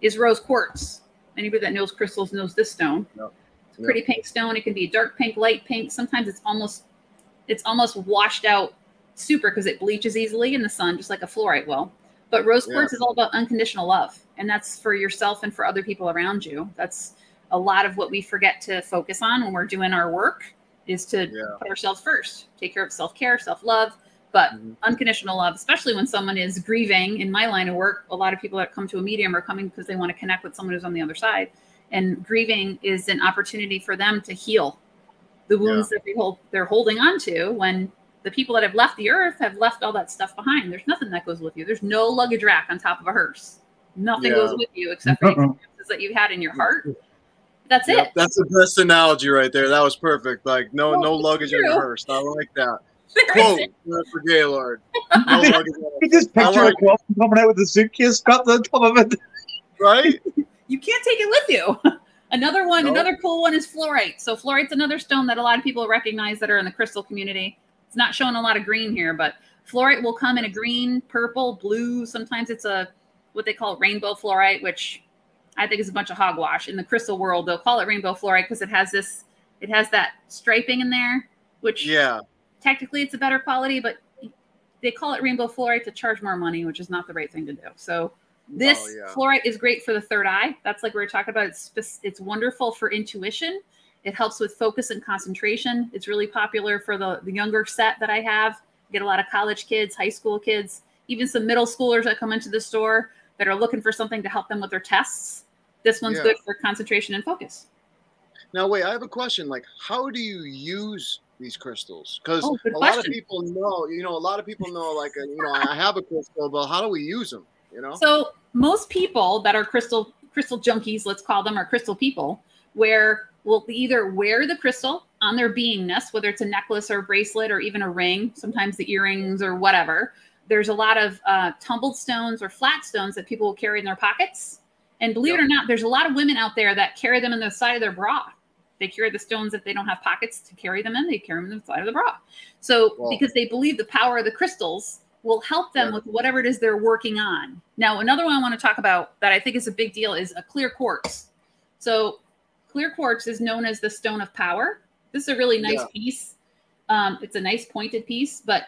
is rose quartz. Anybody that knows crystals knows this stone. Yep. It's a pretty pink stone. It can be dark pink, light pink. Sometimes it's almost it's almost washed out super because it bleaches easily in the sun, just like a fluorite will. But rose Yeah. quartz is all about unconditional love, and that's for yourself and for other people around you. That's a lot of what we forget to focus on when we're doing our work is to Yeah. put ourselves first, take care of self care, self love, but Mhm. unconditional love, especially when someone is grieving. In my line of work, a lot of people that come to a medium are coming because they want to connect with someone who's on the other side. And grieving is an opportunity for them to heal the wounds that they hold, they're holding on to when the people that have left the earth have left all that stuff behind. There's nothing that goes with you. There's no luggage rack on top of a hearse. Nothing Yeah. goes with you except for the <laughs> experiences that you've had in your heart. That's Yep, it. That's the best analogy right there. That was perfect. Like no Well, no luggage in true. the hearse. I like that. There Quote <laughs> for Gaylord. No luggage in the You just picture like- a coffin coming out with a suitcase strapped on top of it. right? <laughs> you can't take it with you. <laughs> another one, Nope. another cool one is fluorite. So fluorite's another stone that a lot of people recognize that are in the crystal community. It's not showing a lot of green here, but fluorite will come in a green, purple, blue. Sometimes it's a what they call rainbow fluorite, which I think is a bunch of hogwash. In the crystal world, they'll call it rainbow fluorite because it has this, it has that striping in there, which Yeah. Technically it's a better quality, but they call it rainbow fluorite to charge more money, which is not the right thing to do. So this Oh, yeah. fluorite is great for the third eye. That's like we were talking about. It's it's wonderful for intuition. It helps with focus and concentration. It's really popular for the, the younger set that I have. Get a lot of college kids, high school kids, even some middle schoolers that come into the store that are looking for something to help them with their tests. This one's Yeah. good for concentration and focus. Now wait, I have a question. Like, how do you use these crystals? Because Oh, a lot of people know, you know, a lot of people know, like, you know, I have a crystal, but how do we use them? You know? So most people that are crystal crystal junkies, let's call them, or crystal people, where will either wear the crystal on their beingness, whether it's a necklace or a bracelet or even a ring, sometimes the earrings or whatever. There's a lot of uh, tumbled stones or flat stones that people will carry in their pockets. And believe it or not, there's a lot of women out there that carry them in the side of their bra. They carry the stones if they don't have pockets to carry them in. They carry them inside of the bra. So because they believe the power of the crystals will help them Yeah. with whatever it is they're working on. Now, another one I want to talk about that I think is a big deal is a clear quartz. So clear quartz is known as the stone of power. This is a really nice Yeah. piece. Um, it's a nice pointed piece, but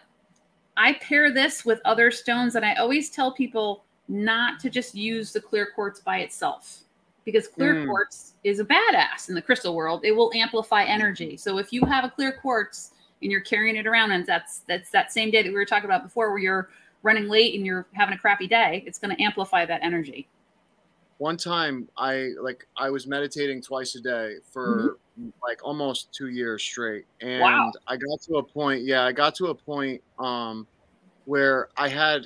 I pair this with other stones, and I always tell people not to just use the clear quartz by itself because clear Mm. quartz is a badass in the crystal world. It will amplify energy. So if you have a clear quartz and you're carrying it around, and that's that's that same day that we were talking about before, where you're running late and you're having a crappy day, it's going to amplify that energy. one time I like I was meditating twice a day for like almost two years straight, and Wow. I got to a point. Yeah, I got to a point um where I had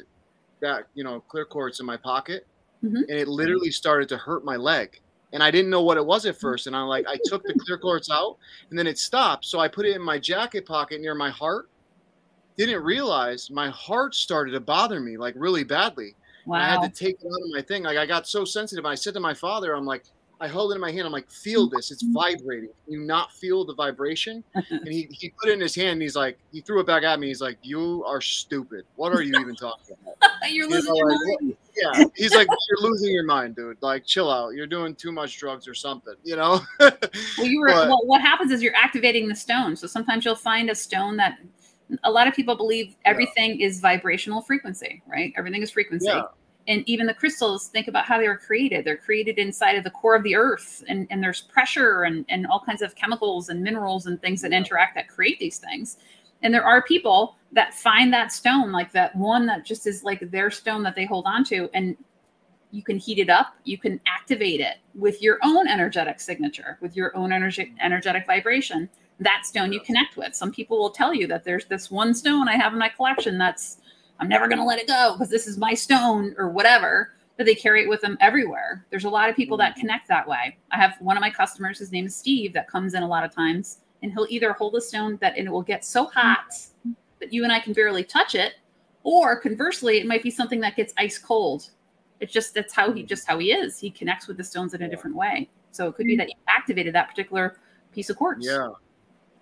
that you know clear quartz in my pocket, Mhm. and it literally started to hurt my leg. And I didn't know what it was at first. And I'm like I took the clear quartz out, and then it stopped. So I put it in my jacket pocket near my heart. Didn't realize my heart started to bother me like really badly. And I had to take it out of my thing. Like I got so sensitive. I said to my father, I'm like, I held it in my hand. I'm like, feel this. It's mm-hmm. vibrating. Can you not feel the vibration? <laughs> And he, he put it in his hand and he's like, he threw it back at me. He's like, You are stupid. What are you even talking about? <laughs> you're You know, losing your like, mind. Yeah. He's like, You're losing your mind, dude. Like, chill out. You're doing too much drugs or something, you know? <laughs> Well, you were. But- well, what happens is you're activating the stone. So sometimes you'll find a stone that a lot of people believe everything is vibrational frequency, right? Everything is frequency. Yeah. And even the crystals, think about how they were created. They're created inside of the core of the earth, and, and there's pressure and, and all kinds of chemicals and minerals and things that interact that create these things. And there are people that find that stone, like that one that just is like their stone that they hold on to, and you can heat it up. You can activate it with your own energetic signature with your own energy energetic vibration. That stone you connect with. Some people will tell you that there's this one stone i have in my collection that's i'm never going to let it go because this is my stone or whatever but they carry it with them everywhere there's a lot of people that mm-hmm. connect that way i have one of my customers his name is steve that comes in a lot of times and he'll either hold a stone that and it will get so mm-hmm. hot that you and I can barely touch it. Or conversely, it might be something that gets ice cold. It's just that's how he mm-hmm. just how he is. He connects with the stones in a different way. So it could be that you activated that particular piece of quartz. Yeah.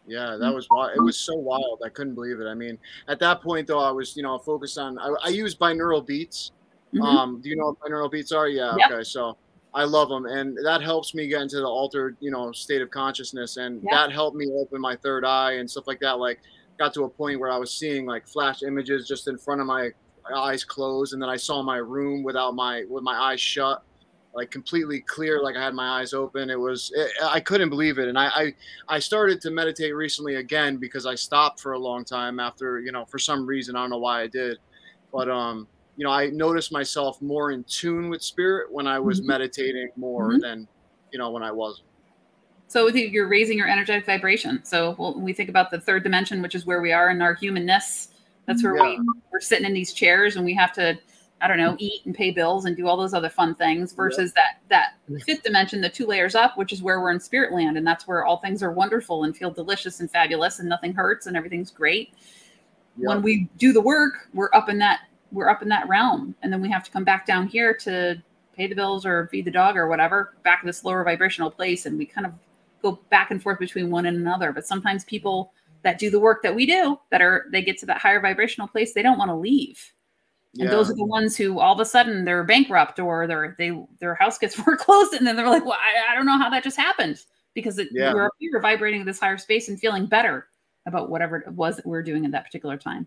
Yeah, that was wild. It was so wild. I couldn't believe it. I mean, at that point though, I was, you know, focused on I, I use binaural beats. Mhm. Um, do you know what binaural beats are? Yeah, okay. So I love them and that helps me get into the altered, you know, state of consciousness and Yeah. that helped me open my third eye and stuff like that. Like got to a point where I was seeing like flash images just in front of my eyes closed and then I saw my room without my with my eyes shut like completely clear like I had my eyes open it was it, I couldn't believe it and I, I I started to meditate recently again because I stopped for a long time after you know for some reason I don't know why I did but um you know I noticed myself more in tune with spirit when I was Mhm. meditating more Mhm. than you know when I wasn't So you're raising your energetic vibration. So when we think about the third dimension, which is where we are in our humanness, that's where Yeah. we, we're sitting in these chairs and we have to, I don't know, eat and pay bills and do all those other fun things versus that that <laughs> fifth dimension, the two layers up, which is where we're in spirit land. And that's where all things are wonderful and feel delicious and fabulous and nothing hurts and everything's great. When we do the work, we're up in that we're up in that realm. And then we have to come back down here to pay the bills or feed the dog or whatever, back to this lower vibrational place. And we kind of go back and forth between one and another. But sometimes people that do the work that we do, that are they get to that higher vibrational place, they don't want to leave. And Yeah. those are the ones who all of a sudden they're bankrupt or their they their house gets <laughs> foreclosed, and then they're like, "Well, I, I don't know how that just happened," because it, Yeah. we're up here vibrating this higher space and feeling better about whatever it was that we are doing at that particular time.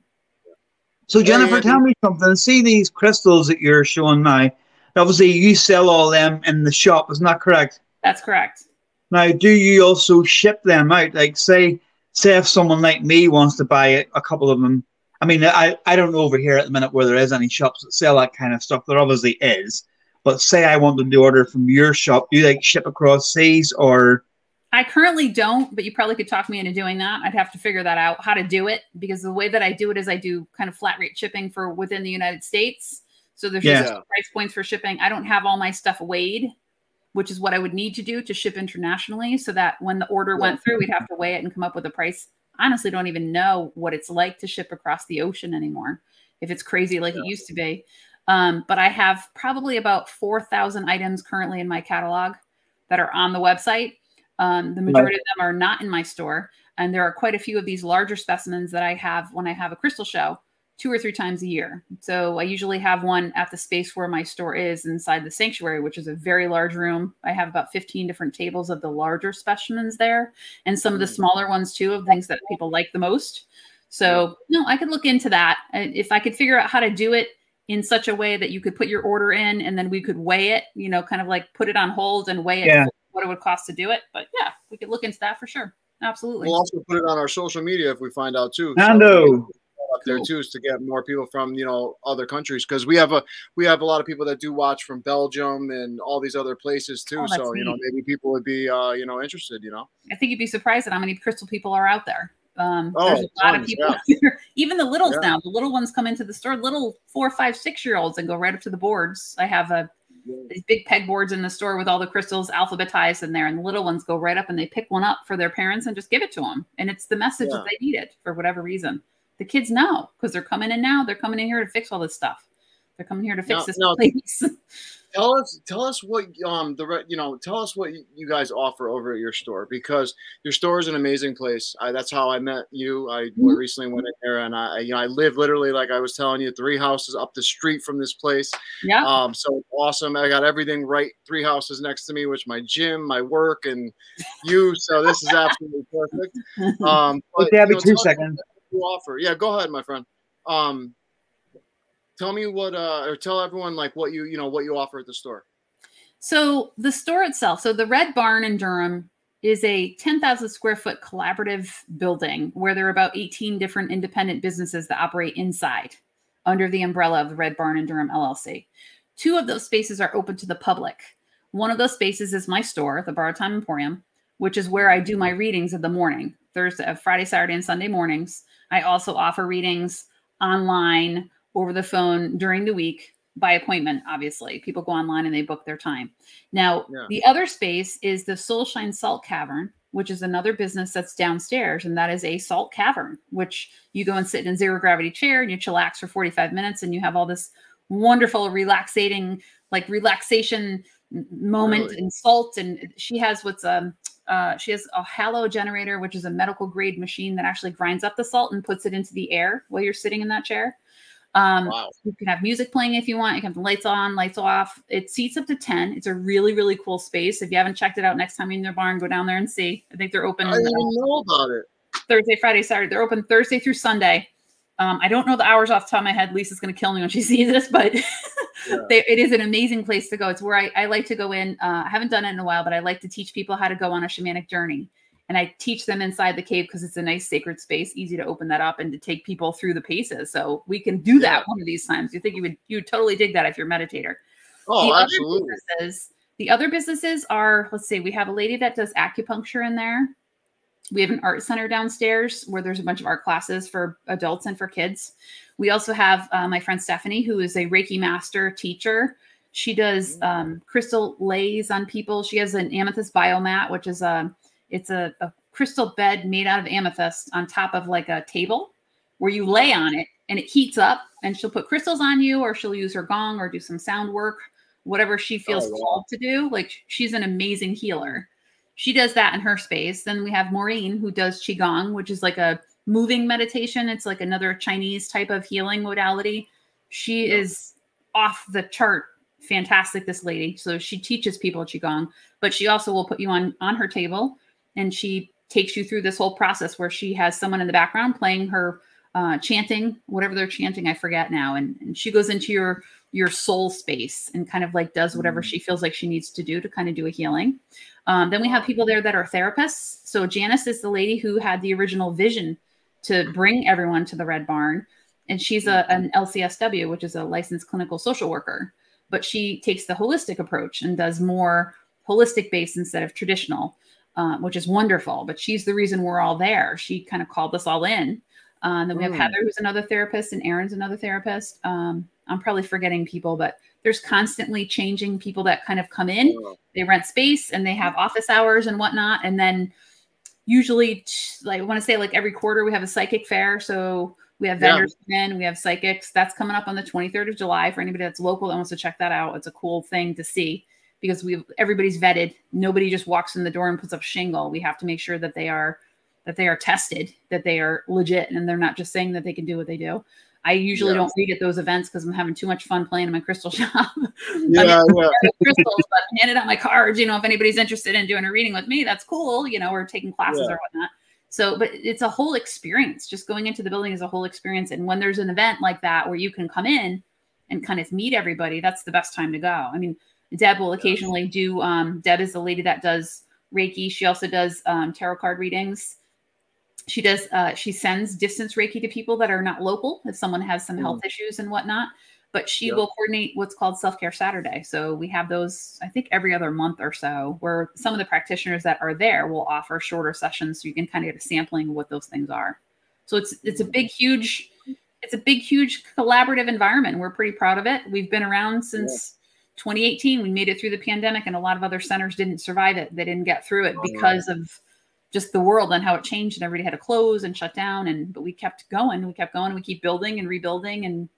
So Jennifer, yeah. tell me something. See these crystals that you're showing now. Obviously, you sell all them in the shop. Isn't that correct? That's correct. Now, do you also ship them out? Like, say, say if someone like me wants to buy a, a couple of them. I mean, I, I don't know over here at the minute where there is any shops that sell that kind of stuff. There obviously is. But say I wanted to order from your shop, do you like ship across seas or I currently don't, but you probably could talk me into doing that. I'd have to figure that out how to do it because the way that I do it is I do kind of flat rate shipping for within the United States. So there's Yeah. just price points for shipping. I don't have all my stuff weighed, which is what I would need to do to ship internationally so that when the order went through, we'd have to weigh it and come up with a price. Honestly, don't even know what it's like to ship across the ocean anymore. If it's crazy like it used to be. Um, but I have probably about 4,000 items currently in my catalog that are on the website. Um, the majority of them are not in my store. And there are quite a few of these larger specimens that I have when I have a crystal show two or three times a year. So I usually have one at the space where my store is inside the sanctuary, which is a very large room. I have about 15 different tables of the larger specimens there and some of the Mm. smaller ones too, of things that people like the most. So, no, I could look into that. If I could figure out how to do it in such a way that you could put your order in and then we could weigh it, you know, kind of like put it on hold and weigh it Yeah. what it would cost to do it. But yeah, we could look into that for sure. Absolutely. we'll also put it on our social media if we find out too So- Nando? up there too is to get more people from you know other countries because we have a we have a lot of people that do watch from Belgium and all these other places too. Oh, that's so you know maybe people would be uh, you know interested. You know. I think you'd be surprised at how many crystal people are out there. Um, Oh, there's a lot of people, yeah. <laughs> even the littles Yeah. now. The little ones come into the store, little four, five, six year olds, and go right up to the boards. I have a these big peg boards in the store with all the crystals alphabetized in there, and the little ones go right up and they pick one up for their parents and just give it to them. And it's the message Yeah. that they needed for whatever reason. The kids know because they're coming in now. They're coming in here to fix all this stuff. They're coming here to fix Now- this now- <laughs> place. Tell us tell us what um the you know tell us what you- you guys offer over at your store because your store is an amazing place. I, that's how I met you. I Mhm. recently went in there and I you know I live literally like I was telling you three houses up the street from this place. yeah. Um, so awesome. I got everything right, three houses next to me, which my gym, my work, and you. So this is absolutely perfect. <laughs> Um, but, Okay, Abby, you know, two seconds. You offer. Yeah, go ahead, my friend. Um, tell me what, uh, or tell everyone like what you, you know, what you offer at the store. So the store itself, so the Red Barn in Durham is a 10,000 square foot collaborative building where there are about 18 different independent businesses that operate inside under the umbrella of the Red Barn in Durham LLC. Two of those spaces are open to the public. One of those spaces is my store, the Borrowed Time Emporium, which is where I do my readings of the morning, Thursday, uh, Friday, Saturday, and Sunday mornings. I also offer readings online, over the phone during the week by appointment, obviously. People go online and they book their time. Now, Yeah. the other space is the Soul Shine Salt Cavern, which is another business that's downstairs, and that is a salt cavern, which you go and sit in a zero gravity chair and you chillax for 45 minutes, and you have all this wonderful, relaxating, like relaxation moment Really? in salt. And she has what's um uh, she has a halo generator, which is a medical grade machine that actually grinds up the salt and puts it into the air while you're sitting in that chair. Um, Wow. you can have music playing if you want. You can have the lights on, lights off. It seats up to 10. It's a really, really cool space. If you haven't checked it out, next time you're in their barn, go down there and see. I think they're open I didn't uh, know about it. Thursday, Friday, Saturday. They're open Thursday through Sunday. Um, I don't know the hours off the top of my head. Lisa's going to kill me when she <laughs> sees this, but Yeah. they, it is an amazing place to go. It's where I, I like to go in. Uh, I haven't done it in a while, but I like to teach people how to go on a shamanic journey. And I teach them inside the cave because it's a nice sacred space, easy to open that up and to take people through the paces. So we can do that Yeah. one of these times. You think you would you would totally dig that if you're a meditator Oh, the absolutely. Other the other businesses are, let's see, we have a lady that does acupuncture in there. We have an art center downstairs where there's a bunch of art classes for adults and for kids. We also have uh, my friend Stephanie, who is a Reiki master teacher. She does um, crystal lays on people. She has an amethyst biomat, which is a it's a, a crystal bed made out of amethyst on top of like a table where you lay on it and it heats up and she'll put crystals on you or she'll use her gong or do some sound work whatever she feels Oh, wow. called to do like she's an amazing healer she does that in her space. Then we have maureen who does qigong which is like a moving meditation. It's like another chinese type of healing modality. She Yeah. is off the chart fantastic this lady. So she teaches people qigong but she also will put you on on her table and she takes you through this whole process where she has someone in the background playing her uh, chanting whatever they're chanting i forget now and, and she goes into your your soul space and kind of like does whatever she feels like she needs to do to kind of do a healing um, then we have people there that are therapists so janice is the lady who had the original vision to bring everyone to the red barn and she's a, an lcsw which is a licensed clinical social worker but she takes the holistic approach and does more holistic based instead of traditional uh, which is wonderful. But she's the reason we're all there. She kind of called us all in. Um, then we have Mm. Heather, who's another therapist, and Aaron's another therapist. Um, I'm probably forgetting people, but there's constantly changing people that kind of come in. They rent space and they have office hours and whatnot. And then usually, like I want to say, like every quarter, we have a psychic fair. So we have vendors come in, we have psychics. That's coming up on the 23rd of July for anybody that's local that wants to check that out. It's a cool thing to see because we everybody's vetted. Nobody just walks in the door and puts up shingle. We have to make sure that they are that they are tested, that they are legit, and they're not just saying that they can do what they do. I usually Yeah. don't read at those events because I'm having too much fun playing in my crystal <laughs> shop. Yeah, yeah. crystals, but handed out my cards. You know, if anybody's interested in doing a reading with me, that's cool. You know, or taking classes Yeah. or whatnot. So, but it's a whole experience. Just going into the building is a whole experience. And when there's an event like that where you can come in and kind of meet everybody, that's the best time to go. I mean, Deb will occasionally do. Um, Deb is the lady that does Reiki. She also does um, tarot card readings. She does. Uh, she sends distance Reiki to people that are not local if someone has some health issues and whatnot. But she Yep. will coordinate what's called Self Care Saturday. So we have those, I think, every other month or so, where some of the practitioners that are there will offer shorter sessions, so you can kind of get a sampling of what those things are. So it's it's a big, huge, it's a big, huge collaborative environment. We're pretty proud of it. We've been around since 2018. We made it through the pandemic, and a lot of other centers didn't survive it. They didn't get through it Oh, because of just the world and how it changed, and everybody had to close and shut down. And but we kept going. We kept going. And we keep building and rebuilding, and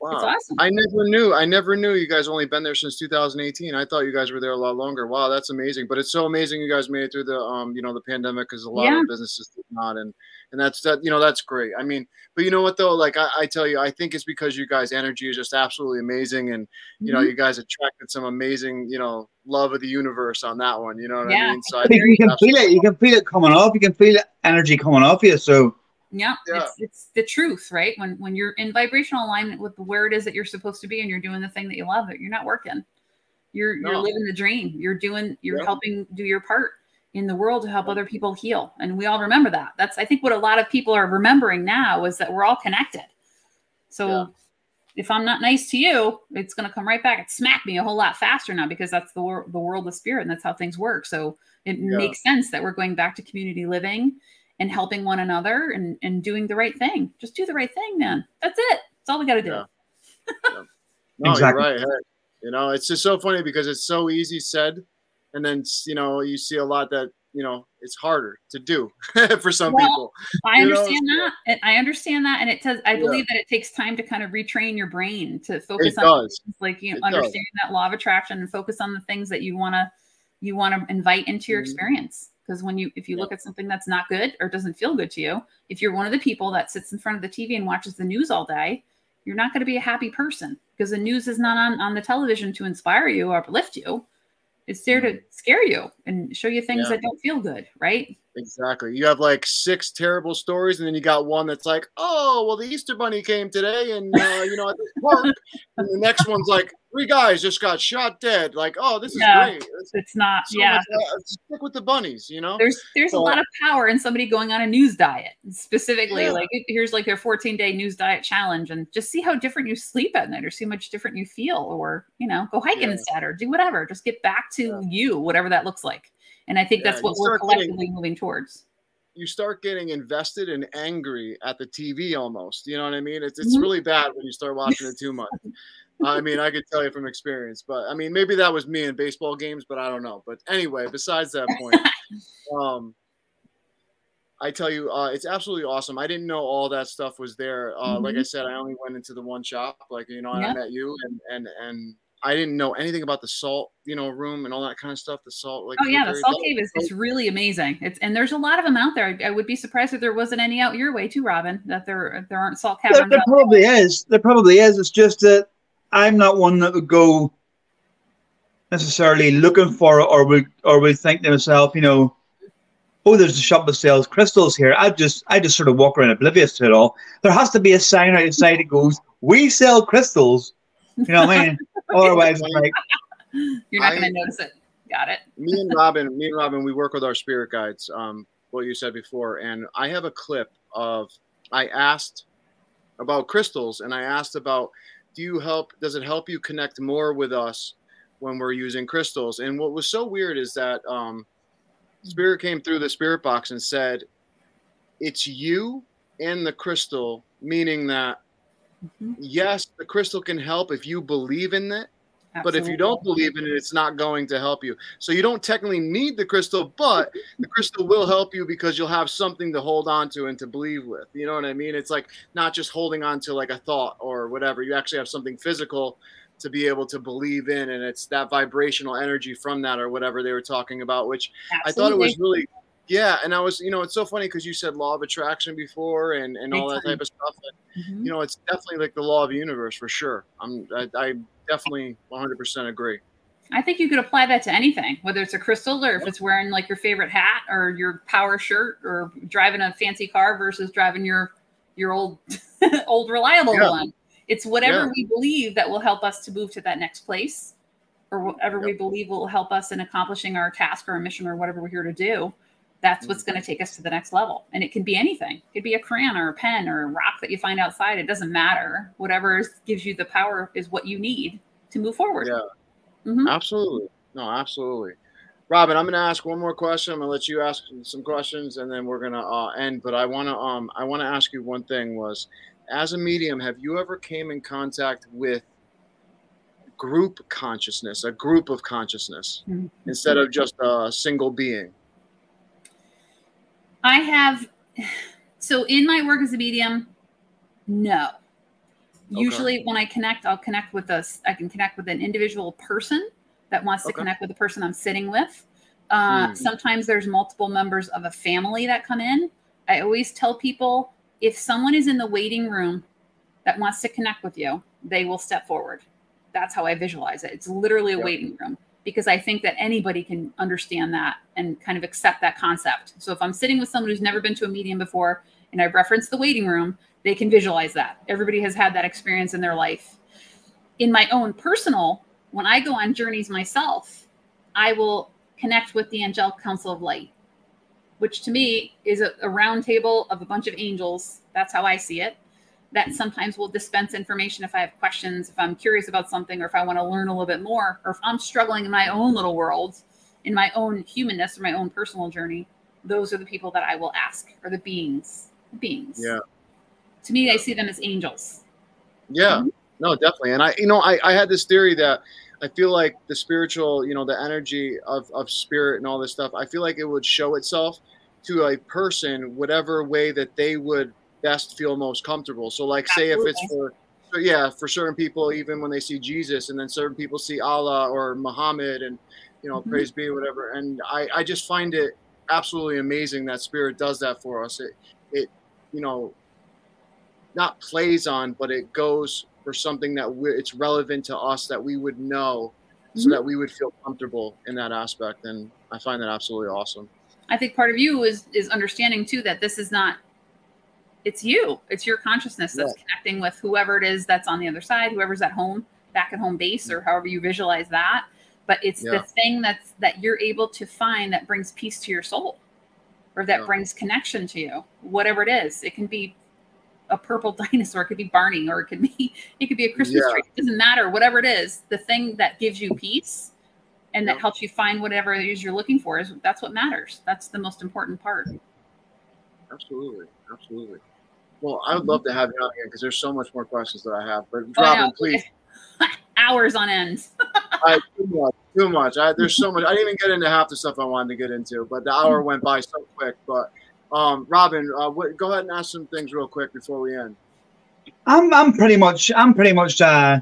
it's awesome. I never knew. I never knew you guys only been there since 2018. I thought you guys were there a lot longer. Wow, that's amazing. But it's so amazing you guys made it through the um, you know, the pandemic because a lot Yeah. of businesses did not, and and that's that. You know, that's great. I mean, but you know what though? Like I, I tell you, I think it's because you guys' energy is just absolutely amazing, and you know, Mhm. you guys attracted some amazing, you know, love of the universe on that one. You know what I mean? So I You think can, you can feel it. You can feel it coming off. You can feel energy coming off you. So Yeah, Yeah. it's it's the truth, right? When when you're in vibrational alignment with where it is that you're supposed to be, and you're doing the thing that you love, that you're not working. You're you're living the dream. You're doing. You're Yeah. helping do your part in the world to help other people heal, and we all remember that. That's I think what a lot of people are remembering now is that we're all connected. So. Yeah. If I'm not nice to you, it's going to come right back and smack me a whole lot faster now because that's the wor- the world of spirit and that's how things work. So it Yeah. makes sense that we're going back to community living and helping one another and, and doing the right thing. Just do the right thing, man. That's it. That's all we got to do. Yeah. <laughs> No, Exactly. you're right. Hey, you know, it's just so funny because it's so easy said, and then you know you see a lot that you know it's harder to do <laughs> for some Well, people. I You know, understand that. And I understand that. And it does, I Yeah. believe that it takes time to kind of retrain your brain to focus It on does. things like you know, It does. understanding that law of attraction and focus on the things that you want to you want to invite into your Mhm. experience. Because when you if you Yeah. look at something that's not good or doesn't feel good to you, if you're one of the people that sits in front of the TV and watches the news all day, you're not going to be a happy person because the news is not on, on the television to inspire you or uplift you. It's there to scare you and show you things Mm-hmm. Yeah. that don't feel good, right? Exactly. You have like six terrible stories, and then you got one that's like, "Oh, well, the Easter Bunny came today, and uh, you know, at the park." and the next one's like, three guys just got shot dead. Like, oh, this is great. It's It's not, so yeah. much- uh, stick with the bunnies, you know. there's there's a lot of power in somebody going on a news diet specifically Yeah. like here's like their 14 day news diet challenge and just see how different you sleep at night or see how much different you feel or you know go hiking Yeah. instead or do whatever just get back to Yeah. you whatever that looks like and i think Yeah, that's what we're start getting- collectively moving towards you start getting invested and angry at the TV almost. You know what I mean? It's it's Mhm. really bad when you start watching it too much. I <laughs> mean, I could tell you from experience, but I mean, maybe that was me in baseball games, but I don't know. But anyway, besides that point, <laughs> um, I tell you, uh, it's absolutely awesome. I didn't know all that stuff was there. Uh, Like I said, I only went into the one shop, like you know, Yeah. I met you, and and and I didn't know anything about the salt, you know, room and all that kind of stuff. The salt, like oh yeah the very- salt cave is, is really amazing it's and there's a lot of them out there I, I would be surprised if there wasn't any out your way too robin that there there aren't salt There, caverns there out probably is. There probably is. It's just that I'm not one that would go necessarily looking for it or would or would think to myself, you know, oh, there's a shop that sells crystals here. I just I just sort of walk around oblivious to it all. There has to be a sign outside that goes, "We sell crystals." You know what I mean? Otherwise, like <laughs> you're not I- going to notice it got it me and Robin, me and Robin, we work with our spirit guides. Um, what you said before, and I have a clip of I asked about crystals, and I asked about do you help? Does it help you connect more with us when we're using crystals? And what was so weird is that um, spirit came through the spirit box and said it's you and the crystal, meaning that Mhm. yes, the crystal can help if you believe in it but if you don't believe in it, it's not going to help you. So you don't technically need the crystal, but the crystal will help you because you'll have something to hold on to and to believe with. You know what I mean? It's like not just holding on to like a thought or whatever. You actually have something physical to be able to believe in, and it's that vibrational energy from that or whatever they were talking about, which I thought it was really yeah. And I was, you know, it's so funny because you said law of attraction before and and all that type of stuff. Mhm. You know, it's definitely like the law of the universe for sure. I'm I, I definitely 100% agree. I think you could apply that to anything, whether it's a crystal or if it's wearing like your favorite hat or your power shirt or driving a fancy car versus driving your your old <laughs> old reliable Yeah. one. It's whatever Yeah. we believe that will help us to move to that next place or whatever we believe will help us in accomplishing our task or our mission or whatever we're here to do. That's what's Mm-hmm. going to take us to the next level. And it can be anything. It could be a crayon or a pen or a rock that you find outside. It doesn't matter. Whatever gives you the power is what you need to move forward. Yeah. Mhm. Absolutely. No, absolutely. Robin, I'm going to ask one more question. I'm going to let you ask some questions and then we're going to uh, end, but I want to um I want to ask you one thing was as a medium, have you ever came in contact with group consciousness, a group of consciousness Mhm. instead of just a single being? I have so in my work as a medium, no. Usually when I connect, I'll connect with us. I can connect with an individual person that wants to Okay. connect with the person I'm sitting with. Uh, Hmm. Sometimes there's multiple members of a family that come in. I always tell people if someone is in the waiting room that wants to connect with you, they will step forward. That's how I visualize it. It's literally a Yep. waiting room because I think that anybody can understand that and kind of accept that concept. So if I'm sitting with someone who's never been to a medium before and I reference the waiting room, they can visualize that. Everybody has had that experience in their life. In my own personal, when I go on journeys myself, I will connect with the angelic council of light, which to me is a, a round table of a bunch of angels. That's how I see it. That sometimes will dispense information if I have questions, if I'm curious about something, or if I want to learn a little bit more, or if I'm struggling in my own little world, in my own humanness or my own personal journey. Those are the people that I will ask, or the beings. Beings. Yeah. To me, I see them as angels. Yeah, no, definitely. And I, you know, I, I had this theory that I feel like the spiritual, you know, the energy of, of spirit and all this stuff, I feel like it would show itself to a person whatever way that they would best feel most comfortable. So, like, say if it's for, so yeah, for certain people, even when they see Jesus, and then certain people see Allah or Muhammad, and you know, Mhm. praise be, whatever. And I, I just find it absolutely amazing that spirit does that for us. It, it, you know, not plays on, but it goes for something that we it's relevant to us that we would know, so Mhm. that we would feel comfortable in that aspect. And I find that absolutely awesome. I think part of you is is understanding too that this is not it's you. It's your consciousness that's connecting with whoever it is that's on the other side, whoever's at home, back at home base, or mm-hmm. however you visualize that. But it's Yeah. the thing that's that you're able to find that brings peace to your soul or that Yeah. brings connection to you. Whatever it is. It can be a purple <laughs> dinosaur, it could be Barney, or it could be it could be a Christmas tree. It doesn't matter. Whatever it is, the thing that gives you peace and that helps you find whatever it is you're looking for is that's what matters. That's the most important part. Absolutely, absolutely. Well, I would love to have you on again because there's so much more questions that I have. But Oh, Robin, please, <laughs> Hours on end. <laughs> I, too much, too much. I, there's so much. I didn't even get into half the stuff I wanted to get into, but the hour went by so quick. But um, Robin, uh, what, go ahead and ask some things real quick before we end. I'm I'm pretty much I'm pretty much uh,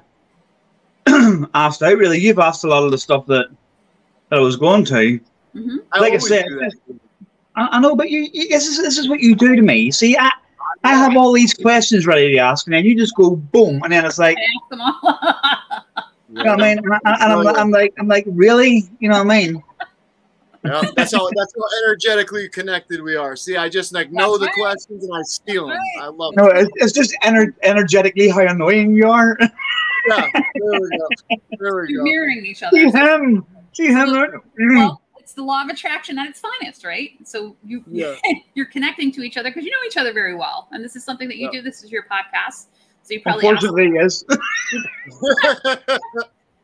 <clears throat> asked out. Really, you've asked a lot of the stuff that, that I was going to. hmm Like I always said, do that. I, I know, but you, you this is this is what you do to me. See, I I have all these questions ready to ask, and then you just go boom, and then it's like, I ask them all. <laughs> you know what I mean? And, I, and I'm, I'm like, I'm like, really? You know what I mean? Yeah, that's how that's how energetically connected we are. See, I just like know That's the right. questions and I steal them. That's I love No, it. it's, it's just ener- energetically how annoying you are. <laughs> Yeah, there we go. There we You're go. mirroring each other. See him, see him. Well, it's the law of attraction at its finest, right? So you Yeah. <laughs> you're connecting to each other because you know each other very well, and this is something that you Yeah. do. This is your podcast, so you probably Unfortunately, yes. <laughs>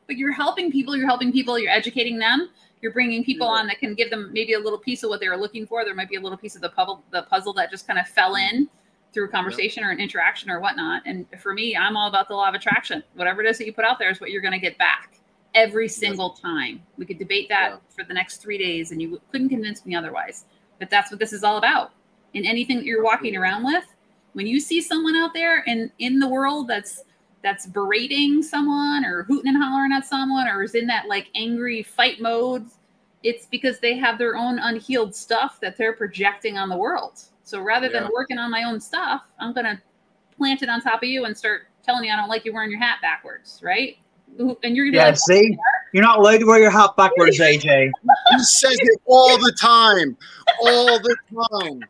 but you're helping people you're helping people you're educating them you're bringing people Yeah. on that can give them maybe a little piece of what they were looking for there might be a little piece of the puzzle the puzzle that just kind of fell mm-hmm. in through a conversation or an interaction or whatnot and for me i'm all about the law of attraction whatever it is that you put out there is what you're going to get back every single time. We could debate that Yeah. for the next three days and you couldn't convince me otherwise. But that's what this is all about. In anything that you're walking around with when you see someone out there and in the world that's that's berating someone or hooting and hollering at someone or is in that like angry fight mode it's because they have their own unhealed stuff that they're projecting on the world. So rather than working on my own stuff i'm going to plant it on top of you and start telling you i don't like you wearing your hat backwards right and you're going to Yeah, like see, you're not allowed to wear your hat backwards, <laughs> AJ. He says it all the time, all the time.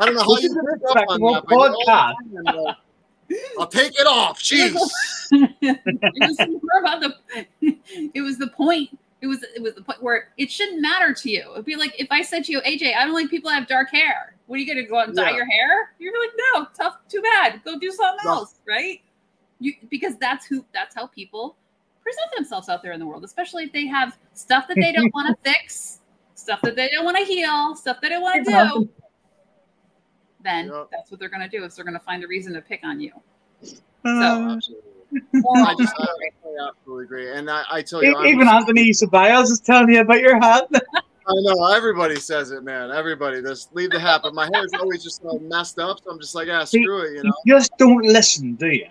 I don't know how This you is a pick up on that. but all the podcast. time, I'm like, I'll take it off. Jeez. it was more about the it was the point it was it was the point where it shouldn't matter to you it'd be like if i said to you aj i don't like people that have dark hair what are you gonna go out and dye Yeah. your hair you're like no tough too bad go do something Yeah. else right you because that's who that's how people present themselves out there in the world especially if they have stuff that they don't <laughs> want to fix stuff that they don't want to heal stuff that they don't want to do then Yeah. that's what they're gonna do is they're gonna find a reason to pick on you Uh, Absolutely. I just story. I absolutely agree. And I, I tell you, I'm- even Anthony Ceballos is telling you about your hat. <laughs> I know everybody says it, man. Everybody just leave the hat, but my hair is always just so messed up. So I'm just like, ah, screw it, you know. You just don't listen, do you?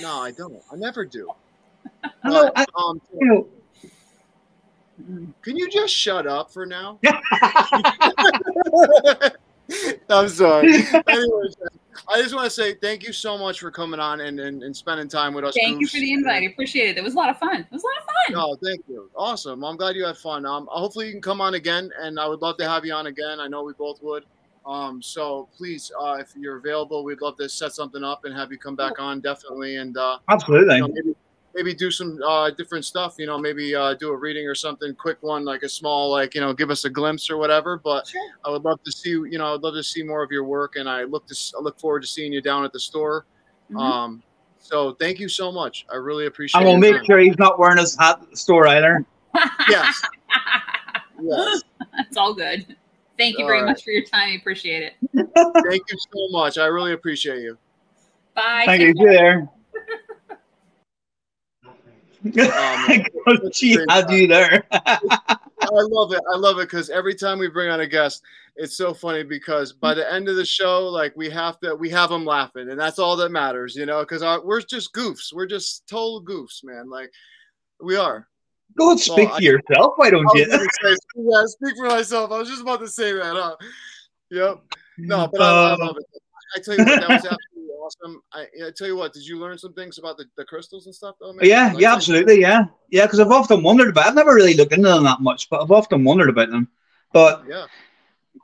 No, I don't. I never do. Know. I, um, you know, can you just shut up for now? <laughs> <laughs> I'm sorry. <laughs> Anyways, I just want to say thank you so much for coming on and, and, and spending time with us. Thank you for the invite. I appreciate it. It was a lot of fun. It was a lot of fun. No, thank you. Awesome. I'm glad you had fun. Um, hopefully you can come on again, and I would love to have you on again. I know we both would. Um, so please, uh, if you're available, we'd love to set something up and have you come back on definitely, and uh, absolutely. you know, maybe maybe do some uh, different stuff. You know, maybe uh, do a reading or something, quick one, like a small, like you know, give us a glimpse or whatever. But Sure. I would love to see, you know, I'd love to see more of your work, and I look to s- I look forward to seeing you down at the store. Mhm. Um, so thank you so much. I really appreciate. It. I'm gonna make time. sure he's not wearing his hat at the store either. Yes. <laughs> Yes. That's all good. Thank you All very right. much for your time. I appreciate it. Thank you so much. I really appreciate you. Bye. Thank Take you. See you there. Um, <laughs> she had you there. <laughs> I love it. I love it because every time we bring on a guest, it's so funny because by the end of the show, like we have to, we have them laughing, and that's all that matters, you know. Because we're just goofs. We're just total goofs, man. Like we are. Go and speak Well, for I- yourself. Why don't I was you? say, yeah, speak for myself. I was just about to say that. Huh? Yep. No, but I, I Uh, love it. I tell you what, that was <laughs> absolutely awesome. I, I tell you what, did you learn some things about the, the crystals and stuff, though? man? Yeah, Like, yeah, absolutely, yeah, yeah. Because I've often wondered about. I've never really looked into them that much, but I've often wondered about them. But Yeah.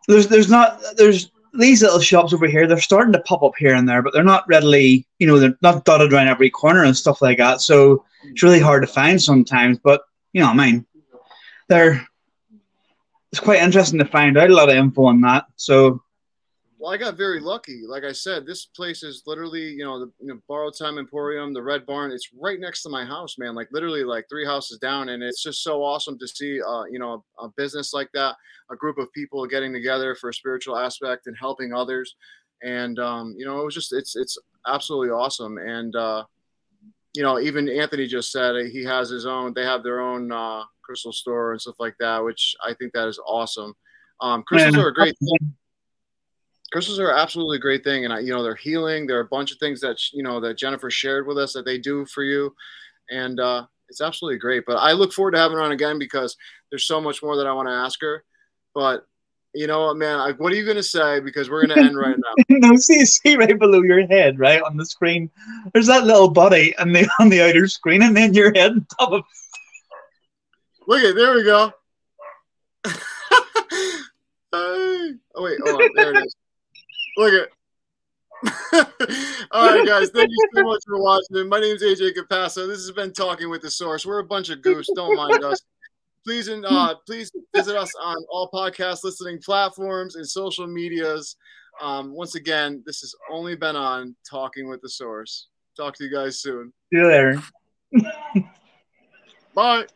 there's there's not there's these little shops over here. They're starting to pop up here and there, but they're not readily, you know, they're not dotted around every corner and stuff like that. So it's really hard to find sometimes. But you know, what I mean, they're it's quite interesting to find out a lot of info on that. So Well, I got very lucky. Like I said, this place is literally, you know, the you know, Borrowed Time Emporium, the Red Barn. It's right next to my house, man. Like literally, like three houses down, and it's just so awesome to see, uh, you know, a, a business like that, a group of people getting together for a spiritual aspect and helping others. And um, you know, it was just, it's, it's absolutely awesome. And uh, you know, even Anthony just said he has his own. They have their own uh, crystal store and stuff like that, which I think that is awesome. Um, crystals Man. are a great thing crystals are absolutely a great thing and I, you know they're healing there are a bunch of things that you know that jennifer shared with us that they do for you and uh, it's absolutely great but i look forward to having her on again because there's so much more that i want to ask her but you know what man like what are you going to say because we're going to end right now <laughs> no, see, see right below your head, right on the screen. There's that little body on the on the outer screen, and then your head on top of. <laughs> look at there we go <laughs> oh wait hold on there it is look at <laughs> All right, guys. Thank you so much for watching. My name is AJ Capasso. This has been Talking with the Source. We're a bunch of goofs. Don't mind us. Please and uh, please visit us on all podcast listening platforms and social medias. Um, once again, this has only been on Talking with the Source. Talk to you guys soon. See you there. Bye.